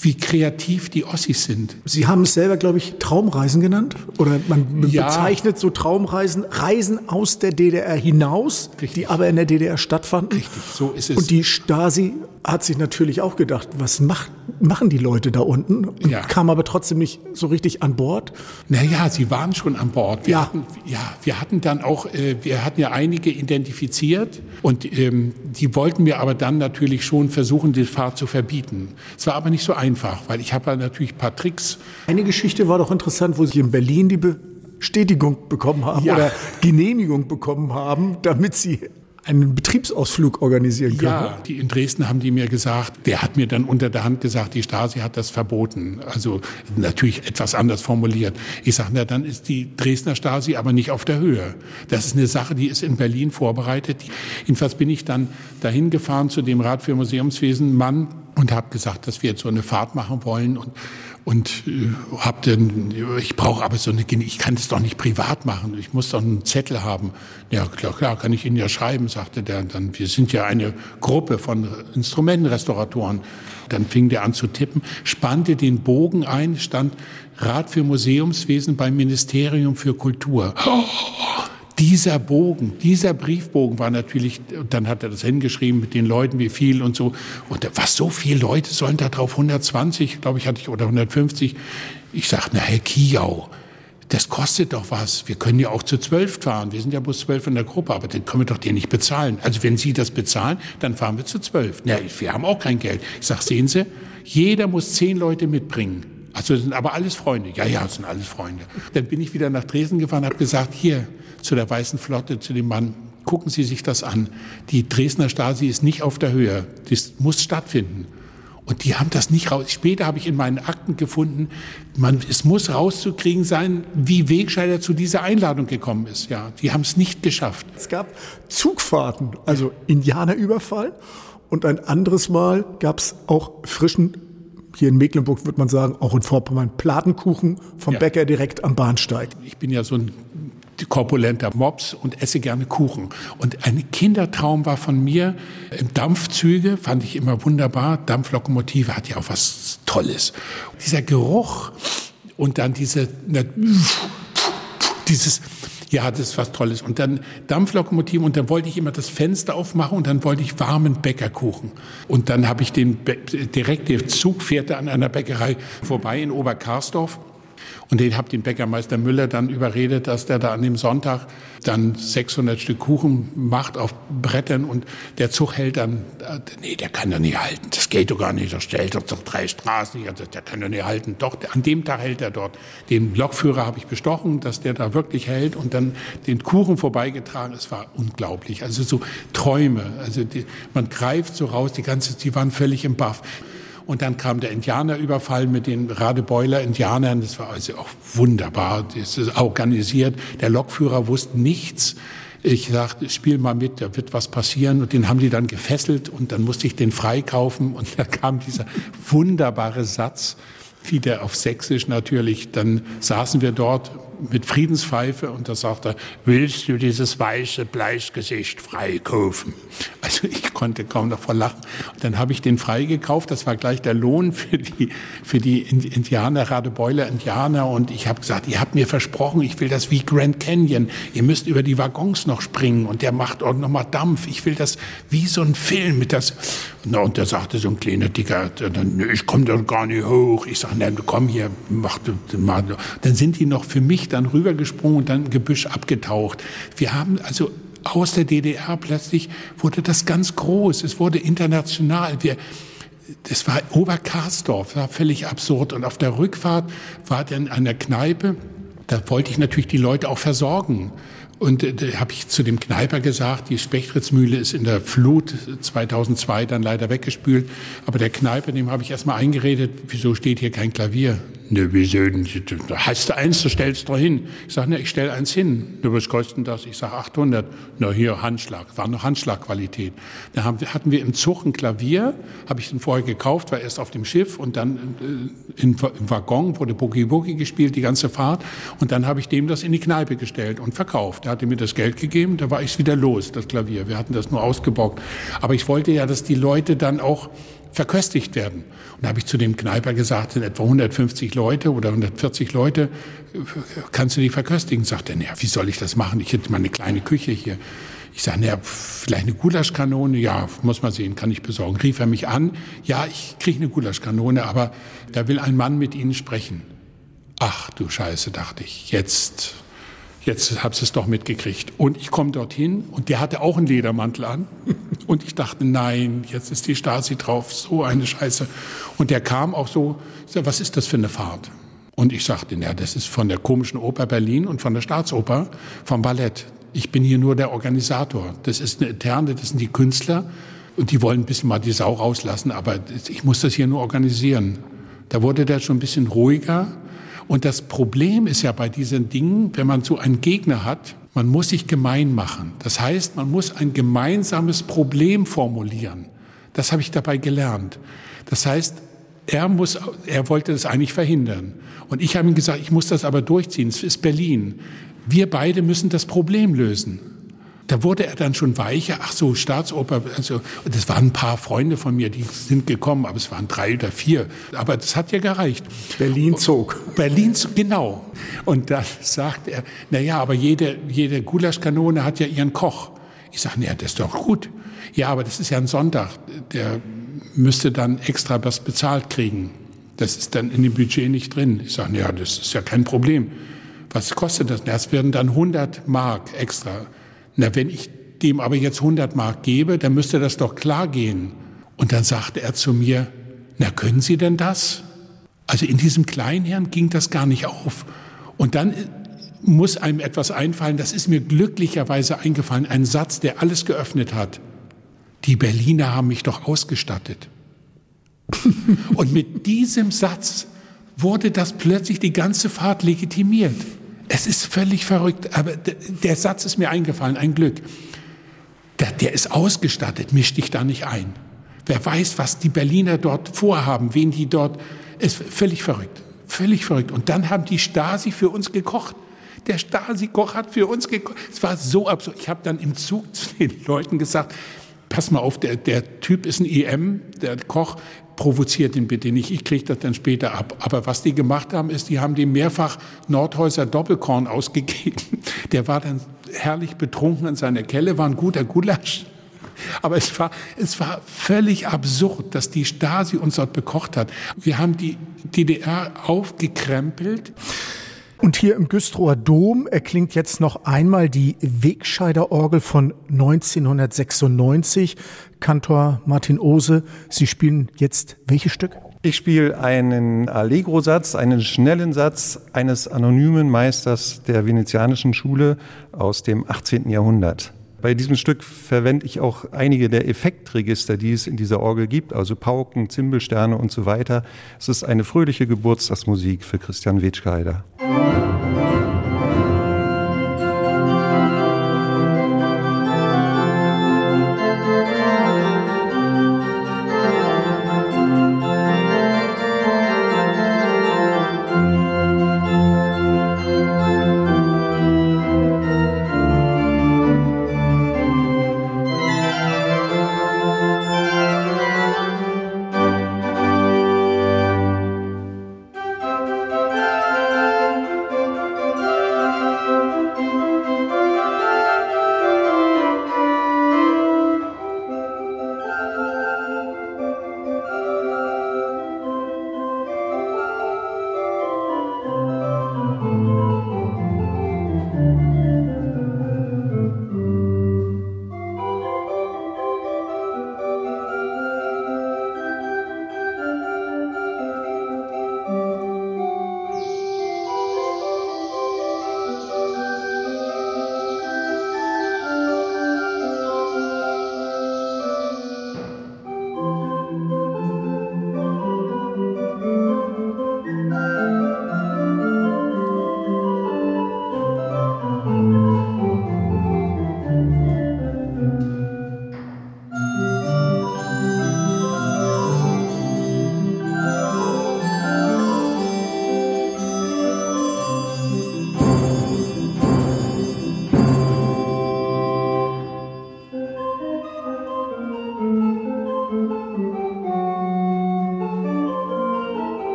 wie kreativ die Ossis sind. Sie haben es selber, glaube ich, Traumreisen genannt? Oder man ja. bezeichnet so Traumreisen, Reisen aus der DDR hinaus, Richtig. die aber in der DDR stattfanden. Richtig, so ist es. Und die Stasi hat sich natürlich auch gedacht, was macht, machen die Leute da unten? Ja. kam aber trotzdem nicht so richtig an Bord. Naja, sie waren schon an Bord. Wir ja. Hatten, ja, wir hatten dann auch, äh, wir hatten ja einige identifiziert und ähm, die wollten mir aber dann natürlich schon versuchen, die Fahrt zu verbieten. Es war aber nicht so einfach, weil ich habe da natürlich ein paar Tricks. Eine Geschichte war doch interessant, wo Sie in Berlin die Bestätigung bekommen haben ja. oder Genehmigung bekommen haben, damit Sie einen Betriebsausflug organisieren können. Ja, die in Dresden haben die mir gesagt, der hat mir dann unter der Hand gesagt, die Stasi hat das verboten. Also natürlich etwas anders formuliert. Ich sage, na dann ist die Dresdner Stasi aber nicht auf der Höhe. Das ist eine Sache, die ist in Berlin vorbereitet. Jedenfalls bin ich dann dahin gefahren zu dem Rat für Museumswesen Mann und habe gesagt, dass wir jetzt so eine Fahrt machen wollen und und äh, hab dann, ich brauche aber so eine, ich kann das doch nicht privat machen, ich muss doch einen Zettel haben. Ja, klar, klar, kann ich Ihnen ja schreiben, sagte der. Dann, wir sind ja eine Gruppe von Instrumentenrestauratoren. Dann fing der an zu tippen, spannte den Bogen ein, stand Rat für Museumswesen beim Ministerium für Kultur. Oh, dieser Bogen, dieser Briefbogen war natürlich, dann hat er das hingeschrieben mit den Leuten, wie viel und so. Und was, so viele Leute sollen da drauf? 120, glaube ich, hatte ich, oder 150. Ich sagte, na, Herr Kiau, das kostet doch was. Wir können ja auch zu zwölf fahren. Wir sind ja bloß zwölf in der Gruppe, aber den können wir doch dir nicht bezahlen. Also wenn Sie das bezahlen, dann fahren wir zu zwölf. Ja, wir haben auch kein Geld. Ich sag, sehen Sie, jeder muss zehn Leute mitbringen. Also das sind aber alles Freunde. Ja, ja, das sind alles Freunde. Dann bin ich wieder nach Dresden gefahren, habe gesagt, hier zu der Weißen Flotte, zu dem Mann, gucken Sie sich das an. Die Dresdner Stasi ist nicht auf der Höhe. Das muss stattfinden. Und die haben das nicht raus. Später habe ich in meinen Akten gefunden, man, es muss rauszukriegen sein, wie Wegscheider zu dieser Einladung gekommen ist. Ja, die haben es nicht geschafft. Es gab Zugfahrten, also Indianerüberfall. Und ein anderes Mal gab es auch frischen, hier in Mecklenburg würde man sagen, auch in Vorpommern, Platenkuchen vom ja. Bäcker direkt am Bahnsteig. Ich bin ja so ein korpulenter Mops und esse gerne Kuchen. Und ein Kindertraum war von mir, Dampfzüge fand ich immer wunderbar. Dampflokomotive hat ja auch was Tolles. Dieser Geruch und dann diese, dieses, ja, das ist was Tolles. Und dann Dampflokomotive und dann wollte ich immer das Fenster aufmachen und dann wollte ich warmen Bäckerkuchen. Und dann habe ich den direkt, der Zug fährte an einer Bäckerei vorbei in Oberkarsdorf. Und den habe den Bäckermeister Müller dann überredet, dass der da an dem Sonntag dann 600 Stück Kuchen macht auf Brettern und der Zug hält dann, äh, nee, der kann doch nicht halten, das geht doch gar nicht, der stellt doch drei Straßen, der kann doch nicht halten. Doch, an dem Tag hält er dort. Den Lokführer habe ich bestochen, dass der da wirklich hält und dann den Kuchen vorbeigetragen. Es war unglaublich. Also so Träume, also die, man greift so raus, die ganze, die waren völlig im Baff. Und dann kam der Indianerüberfall mit den Radebeuler Indianern. Das war also auch wunderbar. Das ist organisiert. Der Lokführer wusste nichts. Ich sagte, spiel mal mit, da wird was passieren. Und den haben die dann gefesselt und dann musste ich den freikaufen. Und da kam dieser wunderbare Satz, wieder auf Sächsisch natürlich. Dann saßen wir dort mit Friedenspfeife und da sagt er, willst du dieses weiße Bleichgesicht freikaufen? Also ich konnte kaum noch vor lachen. Und dann habe ich den freigekauft. Das war gleich der Lohn für die, für die Indianer, Radebeuler Indianer. Und ich habe gesagt, ihr habt mir versprochen, ich will das wie Grand Canyon. Ihr müsst über die Waggons noch springen und der macht auch noch mal Dampf. Ich will das wie so ein Film mit das. Na, und da sagte so ein kleiner Dicker, ich komme da gar nicht hoch. Ich sage, na, komm hier, mach mal. Dann sind die noch für mich dann rübergesprungen und dann im Gebüsch abgetaucht. Wir haben also aus der DDR plötzlich wurde das ganz groß. Es wurde international. Wir, das war Oberkarsdorf, war völlig absurd. Und auf der Rückfahrt war dann an der Kneipe, da wollte ich natürlich die Leute auch versorgen. Und äh, da habe ich zu dem Kneiper gesagt, die Spechtritzmühle ist in der Flut 2002 dann leider weggespült. Aber der Kneiper, dem habe ich erstmal eingeredet, wieso steht hier kein Klavier? Ne, wieso? Hast du eins, du stellst doch hin. Ich sage, ne, ich stell eins hin. Ne, was kostet das? Ich sage 800. Na, hier Handschlag. War noch Handschlagqualität. Da haben, hatten wir im Zug ein Klavier, habe ich den vorher gekauft, war erst auf dem Schiff und dann äh, in, im Waggon wurde Boogie Boogie gespielt, die ganze Fahrt. Und dann habe ich dem das in die Kneipe gestellt und verkauft. Er hatte mir das Geld gegeben, da war ich wieder los, das Klavier. Wir hatten das nur ausgebockt. Aber ich wollte ja, dass die Leute dann auch verköstigt werden. Und da habe ich zu dem Kneiper gesagt, sind etwa 150 Leute oder 140 Leute, kannst du die verköstigen? Sagt er, naja, wie soll ich das machen? Ich hätte mal eine kleine Küche hier. Ich sage, naja, vielleicht eine Gulaschkanone? Ja, muss man sehen, kann ich besorgen. Rief er mich an, ja, ich kriege eine Gulaschkanone, aber da will ein Mann mit Ihnen sprechen. Ach du Scheiße, dachte ich, jetzt jetzt hab's es doch mitgekriegt. Und ich komme dorthin und der hatte auch einen Ledermantel an. Und ich dachte, nein, jetzt ist die Stasi drauf, so eine Scheiße. Und der kam auch so, sag, was ist das für eine Fahrt? Und ich sagte, ja, das ist von der komischen Oper Berlin und von der Staatsoper, vom Ballett. Ich bin hier nur der Organisator. Das ist eine interne, das sind die Künstler und die wollen ein bisschen mal die Sau rauslassen, aber ich muss das hier nur organisieren. Da wurde der schon ein bisschen ruhiger und das Problem ist ja bei diesen Dingen, wenn man so einen Gegner hat, man muss sich gemein machen. Das heißt, man muss ein gemeinsames Problem formulieren. Das habe ich dabei gelernt. Das heißt, er muss, er wollte das eigentlich verhindern. Und ich habe ihm gesagt, ich muss das aber durchziehen. Es ist Berlin. Wir beide müssen das Problem lösen. Da wurde er dann schon weicher. Ach so, Staatsoper. Also, das waren ein paar Freunde von mir, die sind gekommen, aber es waren drei oder vier. Aber das hat ja gereicht. Berlin zog. Berlin, genau. Und dann sagt er, na ja, aber jede, jede Gulaschkanone hat ja ihren Koch. Ich sage, naja, das ist doch gut. Ja, aber das ist ja ein Sonntag. Der müsste dann extra was bezahlt kriegen. Das ist dann in dem Budget nicht drin. Ich sage, naja, das ist ja kein Problem. Was kostet das? Das werden dann 100 Mark extra. Na, wenn ich dem aber jetzt 100 Mark gebe, dann müsste das doch klar gehen. Und dann sagte er zu mir, na, können Sie denn das? Also in diesem Kleinherrn ging das gar nicht auf. Und dann muss einem etwas einfallen, das ist mir glücklicherweise eingefallen, ein Satz, der alles geöffnet hat. Die Berliner haben mich doch ausgestattet. Und mit diesem Satz wurde das plötzlich die ganze Fahrt legitimiert. Es ist völlig verrückt, aber der Satz ist mir eingefallen, ein Glück. Der, der ist ausgestattet, misch dich da nicht ein. Wer weiß, was die Berliner dort vorhaben, wen die dort, ist völlig verrückt, völlig verrückt. Und dann haben die Stasi für uns gekocht. Der Stasi-Koch hat für uns gekocht. Es war so absurd. Ich habe dann im Zug zu den Leuten gesagt, pass mal auf, der, der Typ ist ein EM, der Koch, provoziert ihn bitte nicht, ich kriege das dann später ab. Aber was die gemacht haben, ist, die haben dem mehrfach Nordhäuser Doppelkorn ausgegeben. Der war dann herrlich betrunken in seiner Kelle, war ein guter Gulasch. Aber es war, es war völlig absurd, dass die Stasi uns dort bekocht hat. Wir haben die DDR aufgekrempelt. Und hier im Güstrower Dom erklingt jetzt noch einmal die Wegscheider-Orgel von 1996. Kantor Martin Ose, Sie spielen jetzt welches Stück? Ich spiele einen Allegro-Satz, einen schnellen Satz eines anonymen Meisters der venezianischen Schule aus dem 18. Jahrhundert. Bei diesem Stück verwende ich auch einige der Effektregister, die es in dieser Orgel gibt, also Pauken, Zimbelsterne und so weiter. Es ist eine fröhliche Geburtstagsmusik für Christian Wetschgeider.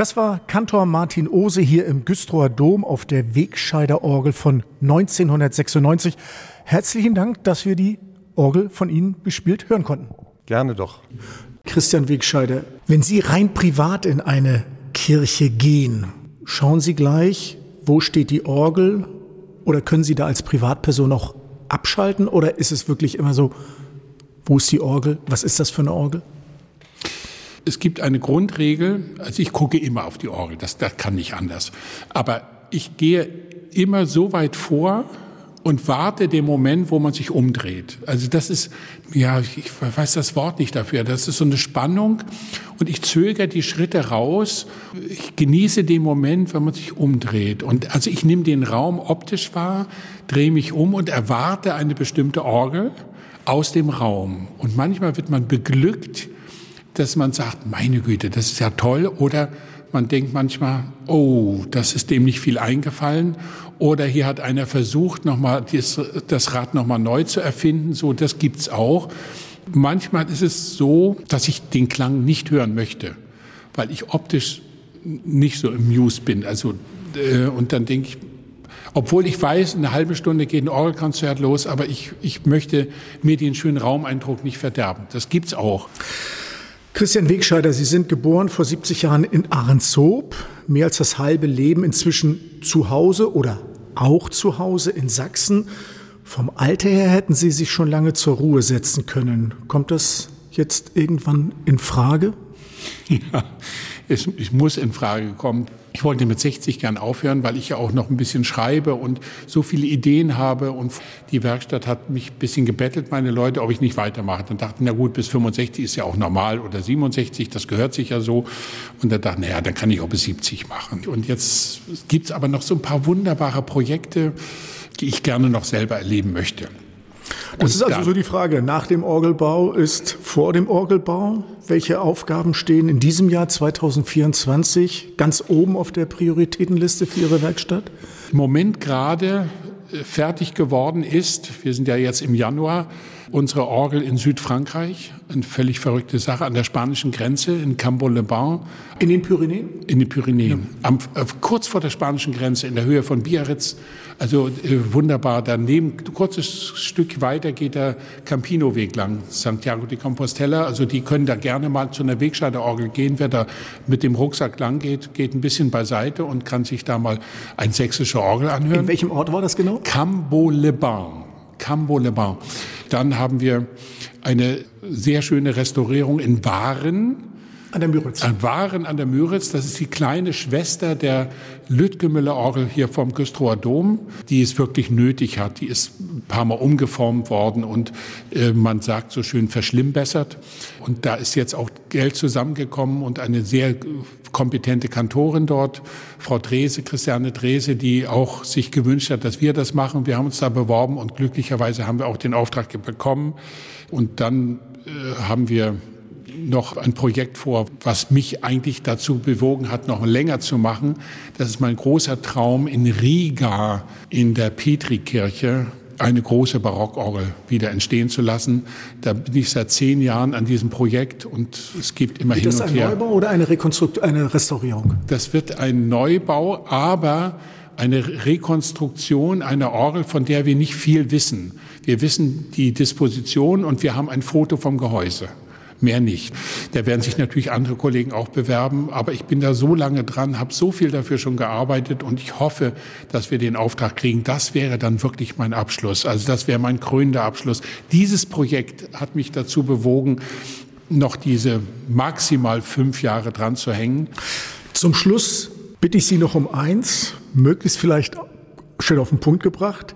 Das war Kantor Martin Ose hier im Güstrower Dom auf der Wegscheider Orgel von 1996. Herzlichen Dank, dass wir die Orgel von Ihnen gespielt hören konnten. Gerne doch. Christian Wegscheider, wenn Sie rein privat in eine Kirche gehen, schauen Sie gleich, wo steht die Orgel oder können Sie da als Privatperson auch abschalten oder ist es wirklich immer so, wo ist die Orgel? Was ist das für eine Orgel? Es gibt eine Grundregel, also ich gucke immer auf die Orgel, das, das kann nicht anders. Aber ich gehe immer so weit vor und warte den Moment, wo man sich umdreht. Also das ist, ja, ich weiß das Wort nicht dafür, das ist so eine Spannung und ich zögere die Schritte raus. Ich genieße den Moment, wenn man sich umdreht. Und also ich nehme den Raum optisch wahr, drehe mich um und erwarte eine bestimmte Orgel aus dem Raum. Und manchmal wird man beglückt, dass man sagt, meine Güte, das ist ja toll. Oder man denkt manchmal, oh, das ist dem nicht viel eingefallen. Oder hier hat einer versucht, nochmal das, Rad nochmal neu zu erfinden. So, das gibt's auch. Manchmal ist es so, dass ich den Klang nicht hören möchte, weil ich optisch nicht so amused bin. Also, äh, und dann denke ich, obwohl ich weiß, eine halbe Stunde geht ein Orgelkonzert los, aber ich, ich möchte mir den schönen Raumeindruck nicht verderben. Das gibt's auch. Christian Wegscheider, Sie sind geboren vor 70 Jahren in Ahrenshoop, mehr als das halbe Leben inzwischen zu Hause oder auch zu Hause in Sachsen. Vom Alter her hätten Sie sich schon lange zur Ruhe setzen können. Kommt das jetzt irgendwann in Frage? Ja, es, es muss in Frage kommen. Ich wollte mit 60 gern aufhören, weil ich ja auch noch ein bisschen schreibe und so viele Ideen habe. Und die Werkstatt hat mich ein bisschen gebettelt, meine Leute, ob ich nicht weitermache. Dann dachten, na gut, bis 65 ist ja auch normal oder 67, das gehört sich ja so. Und dann dachten, naja, dann kann ich auch bis 70 machen. Und jetzt gibt's aber noch so ein paar wunderbare Projekte, die ich gerne noch selber erleben möchte. Das ist also so die Frage. Nach dem Orgelbau ist vor dem Orgelbau. Welche Aufgaben stehen in diesem Jahr 2024 ganz oben auf der Prioritätenliste für Ihre Werkstatt? Im Moment gerade äh, fertig geworden ist, wir sind ja jetzt im Januar, unsere Orgel in Südfrankreich. Eine völlig verrückte Sache an der spanischen Grenze in Cambo-le-Bain. In den Pyrenäen? In den Pyrenäen. Ja. Am, äh, kurz vor der spanischen Grenze, in der Höhe von Biarritz. Also äh, wunderbar. Daneben, ein kurzes Stück weiter geht der Campino-Weg lang, Santiago de Compostela. Also die können da gerne mal zu einer Wegscheiderorgel gehen. Wer da mit dem Rucksack lang geht, geht ein bisschen beiseite und kann sich da mal ein sächsische Orgel anhören. In welchem Ort war das genau? Cambo-le-Bain. Cambo-le-Bain. Dann haben wir eine sehr schöne Restaurierung in Waren. An der Müritz. An Waren an der Müritz. Das ist die kleine Schwester der Lütgemüller Orgel hier vom Güstrower Dom, die es wirklich nötig hat. Die ist ein paar Mal umgeformt worden und äh, man sagt so schön verschlimmbessert. Und da ist jetzt auch Geld zusammengekommen und eine sehr kompetente Kantorin dort, Frau Drese, Christiane Drese, die auch sich gewünscht hat, dass wir das machen. Wir haben uns da beworben und glücklicherweise haben wir auch den Auftrag bekommen. Und dann äh, haben wir noch ein Projekt vor, was mich eigentlich dazu bewogen hat, noch länger zu machen. Das ist mein großer Traum in Riga in der Petrikirche eine große Barockorgel wieder entstehen zu lassen. Da bin ich seit zehn Jahren an diesem Projekt und es gibt immer Wird hin und her. Das ein Neubau oder eine, Rekonstrukt eine Restaurierung? Das wird ein Neubau, aber eine Rekonstruktion einer Orgel, von der wir nicht viel wissen. Wir wissen die Disposition und wir haben ein Foto vom Gehäuse mehr nicht. Da werden sich natürlich andere Kollegen auch bewerben, aber ich bin da so lange dran, habe so viel dafür schon gearbeitet und ich hoffe, dass wir den Auftrag kriegen. Das wäre dann wirklich mein Abschluss. Also das wäre mein krönender Abschluss. Dieses Projekt hat mich dazu bewogen, noch diese maximal fünf Jahre dran zu hängen. Zum Schluss bitte ich Sie noch um eins, möglichst vielleicht schön auf den Punkt gebracht.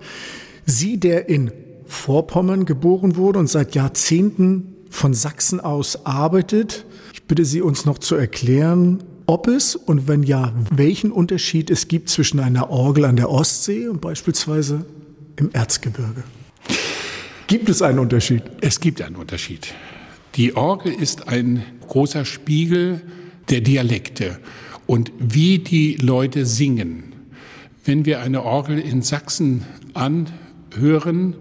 Sie, der in Vorpommern geboren wurde und seit Jahrzehnten von Sachsen aus arbeitet. Ich bitte Sie, uns noch zu erklären, ob es und wenn ja, welchen Unterschied es gibt zwischen einer Orgel an der Ostsee und beispielsweise im Erzgebirge. Gibt es einen Unterschied? Es gibt einen Unterschied. Die Orgel ist ein großer Spiegel der Dialekte und wie die Leute singen. Wenn wir eine Orgel in Sachsen anhören,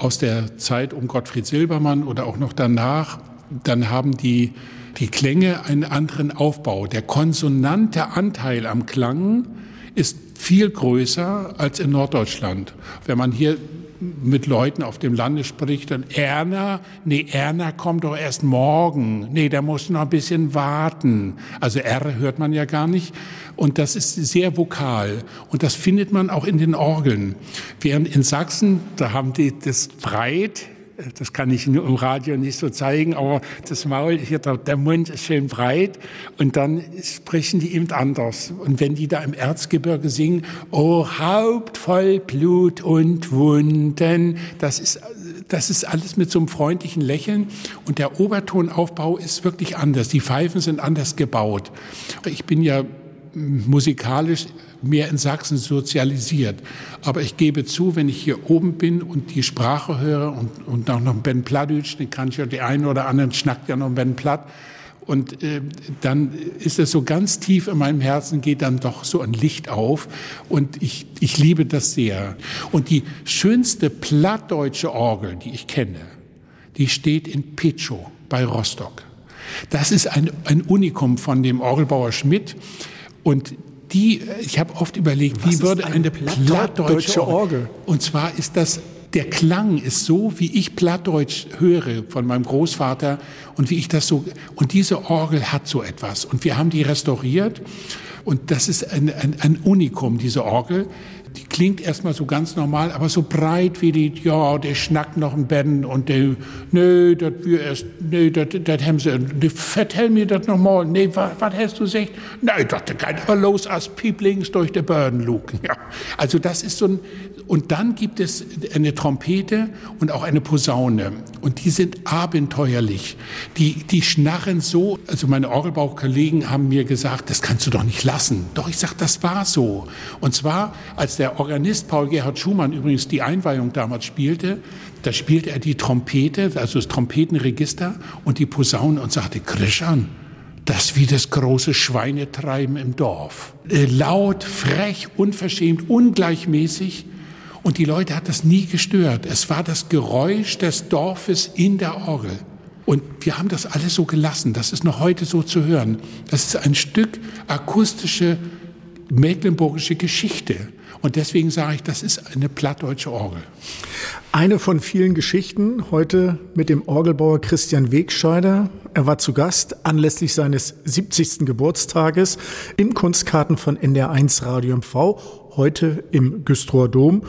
aus der Zeit um Gottfried Silbermann oder auch noch danach, dann haben die, die Klänge einen anderen Aufbau. Der konsonante Anteil am Klang ist viel größer als in Norddeutschland. Wenn man hier mit Leuten auf dem Lande spricht, dann Erna, nee, Erna kommt doch erst morgen. Nee, der muss noch ein bisschen warten. Also R hört man ja gar nicht. Und das ist sehr vokal. Und das findet man auch in den Orgeln. Während in Sachsen, da haben die das breit, das kann ich im Radio nicht so zeigen, aber das Maul, hier der, der, Mund ist schön breit und dann sprechen die eben anders. Und wenn die da im Erzgebirge singen, oh Haupt voll Blut und Wunden, das ist, das ist alles mit so einem freundlichen Lächeln und der Obertonaufbau ist wirklich anders. Die Pfeifen sind anders gebaut. Ich bin ja musikalisch mehr in Sachsen sozialisiert. Aber ich gebe zu, wenn ich hier oben bin und die Sprache höre und, und auch noch Ben Pladütsch, den kann ich ja, die einen oder anderen schnackt ja noch Ben Platt. Und äh, dann ist es so ganz tief in meinem Herzen, geht dann doch so ein Licht auf. Und ich, ich liebe das sehr. Und die schönste plattdeutsche Orgel, die ich kenne, die steht in Pechow bei Rostock. Das ist ein, ein Unikum von dem Orgelbauer Schmidt. Und die, ich habe oft überlegt, Was wie würde eine, eine plattdeutsche Orgel? Und zwar ist das der Klang ist so, wie ich Plattdeutsch höre von meinem Großvater und wie ich das so, und diese Orgel hat so etwas. Und wir haben die restauriert und das ist ein, ein, ein Unikum, diese Orgel die klingt erstmal so ganz normal, aber so breit wie die, ja, der schnackt noch ein Ben und der, nö, das wir erst, nö, das, haben sie, vertell mir das nochmal, nee, was, hast du gesagt? Nein, das kann aber los als Pieplings durch die Börden luken, ja. Also das ist so ein, und dann gibt es eine Trompete und auch eine Posaune und die sind abenteuerlich. Die, die schnarren so, also meine Orgelbaukollegen haben mir gesagt, das kannst du doch nicht lassen. Doch ich sag, das war so. Und zwar, als der Organist Paul Gerhard Schumann übrigens die Einweihung damals spielte, da spielte er die Trompete, also das Trompetenregister und die Posaune und sagte, Krishan, das wie das große Schweinetreiben im Dorf. Äh, laut, frech, unverschämt, ungleichmäßig. Und die Leute hat das nie gestört. Es war das Geräusch des Dorfes in der Orgel. Und wir haben das alles so gelassen. Das ist noch heute so zu hören. Das ist ein Stück akustische mecklenburgische Geschichte. Und deswegen sage ich, das ist eine plattdeutsche Orgel. Eine von vielen Geschichten heute mit dem Orgelbauer Christian Wegscheider. Er war zu Gast anlässlich seines 70. Geburtstages im Kunstkarten von NDR1 Radio MV, heute im Güstrower Dom.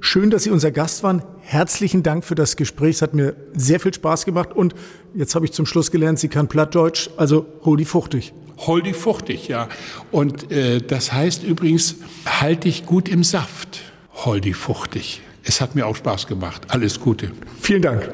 Schön, dass Sie unser Gast waren. Herzlichen Dank für das Gespräch. Es hat mir sehr viel Spaß gemacht. Und jetzt habe ich zum Schluss gelernt, Sie kann Plattdeutsch, also hol die fuchtig. Holdi fuchtig, ja. Und äh, das heißt übrigens, halt dich gut im Saft, Holdi fuchtig. Es hat mir auch Spaß gemacht. Alles Gute. Vielen Dank.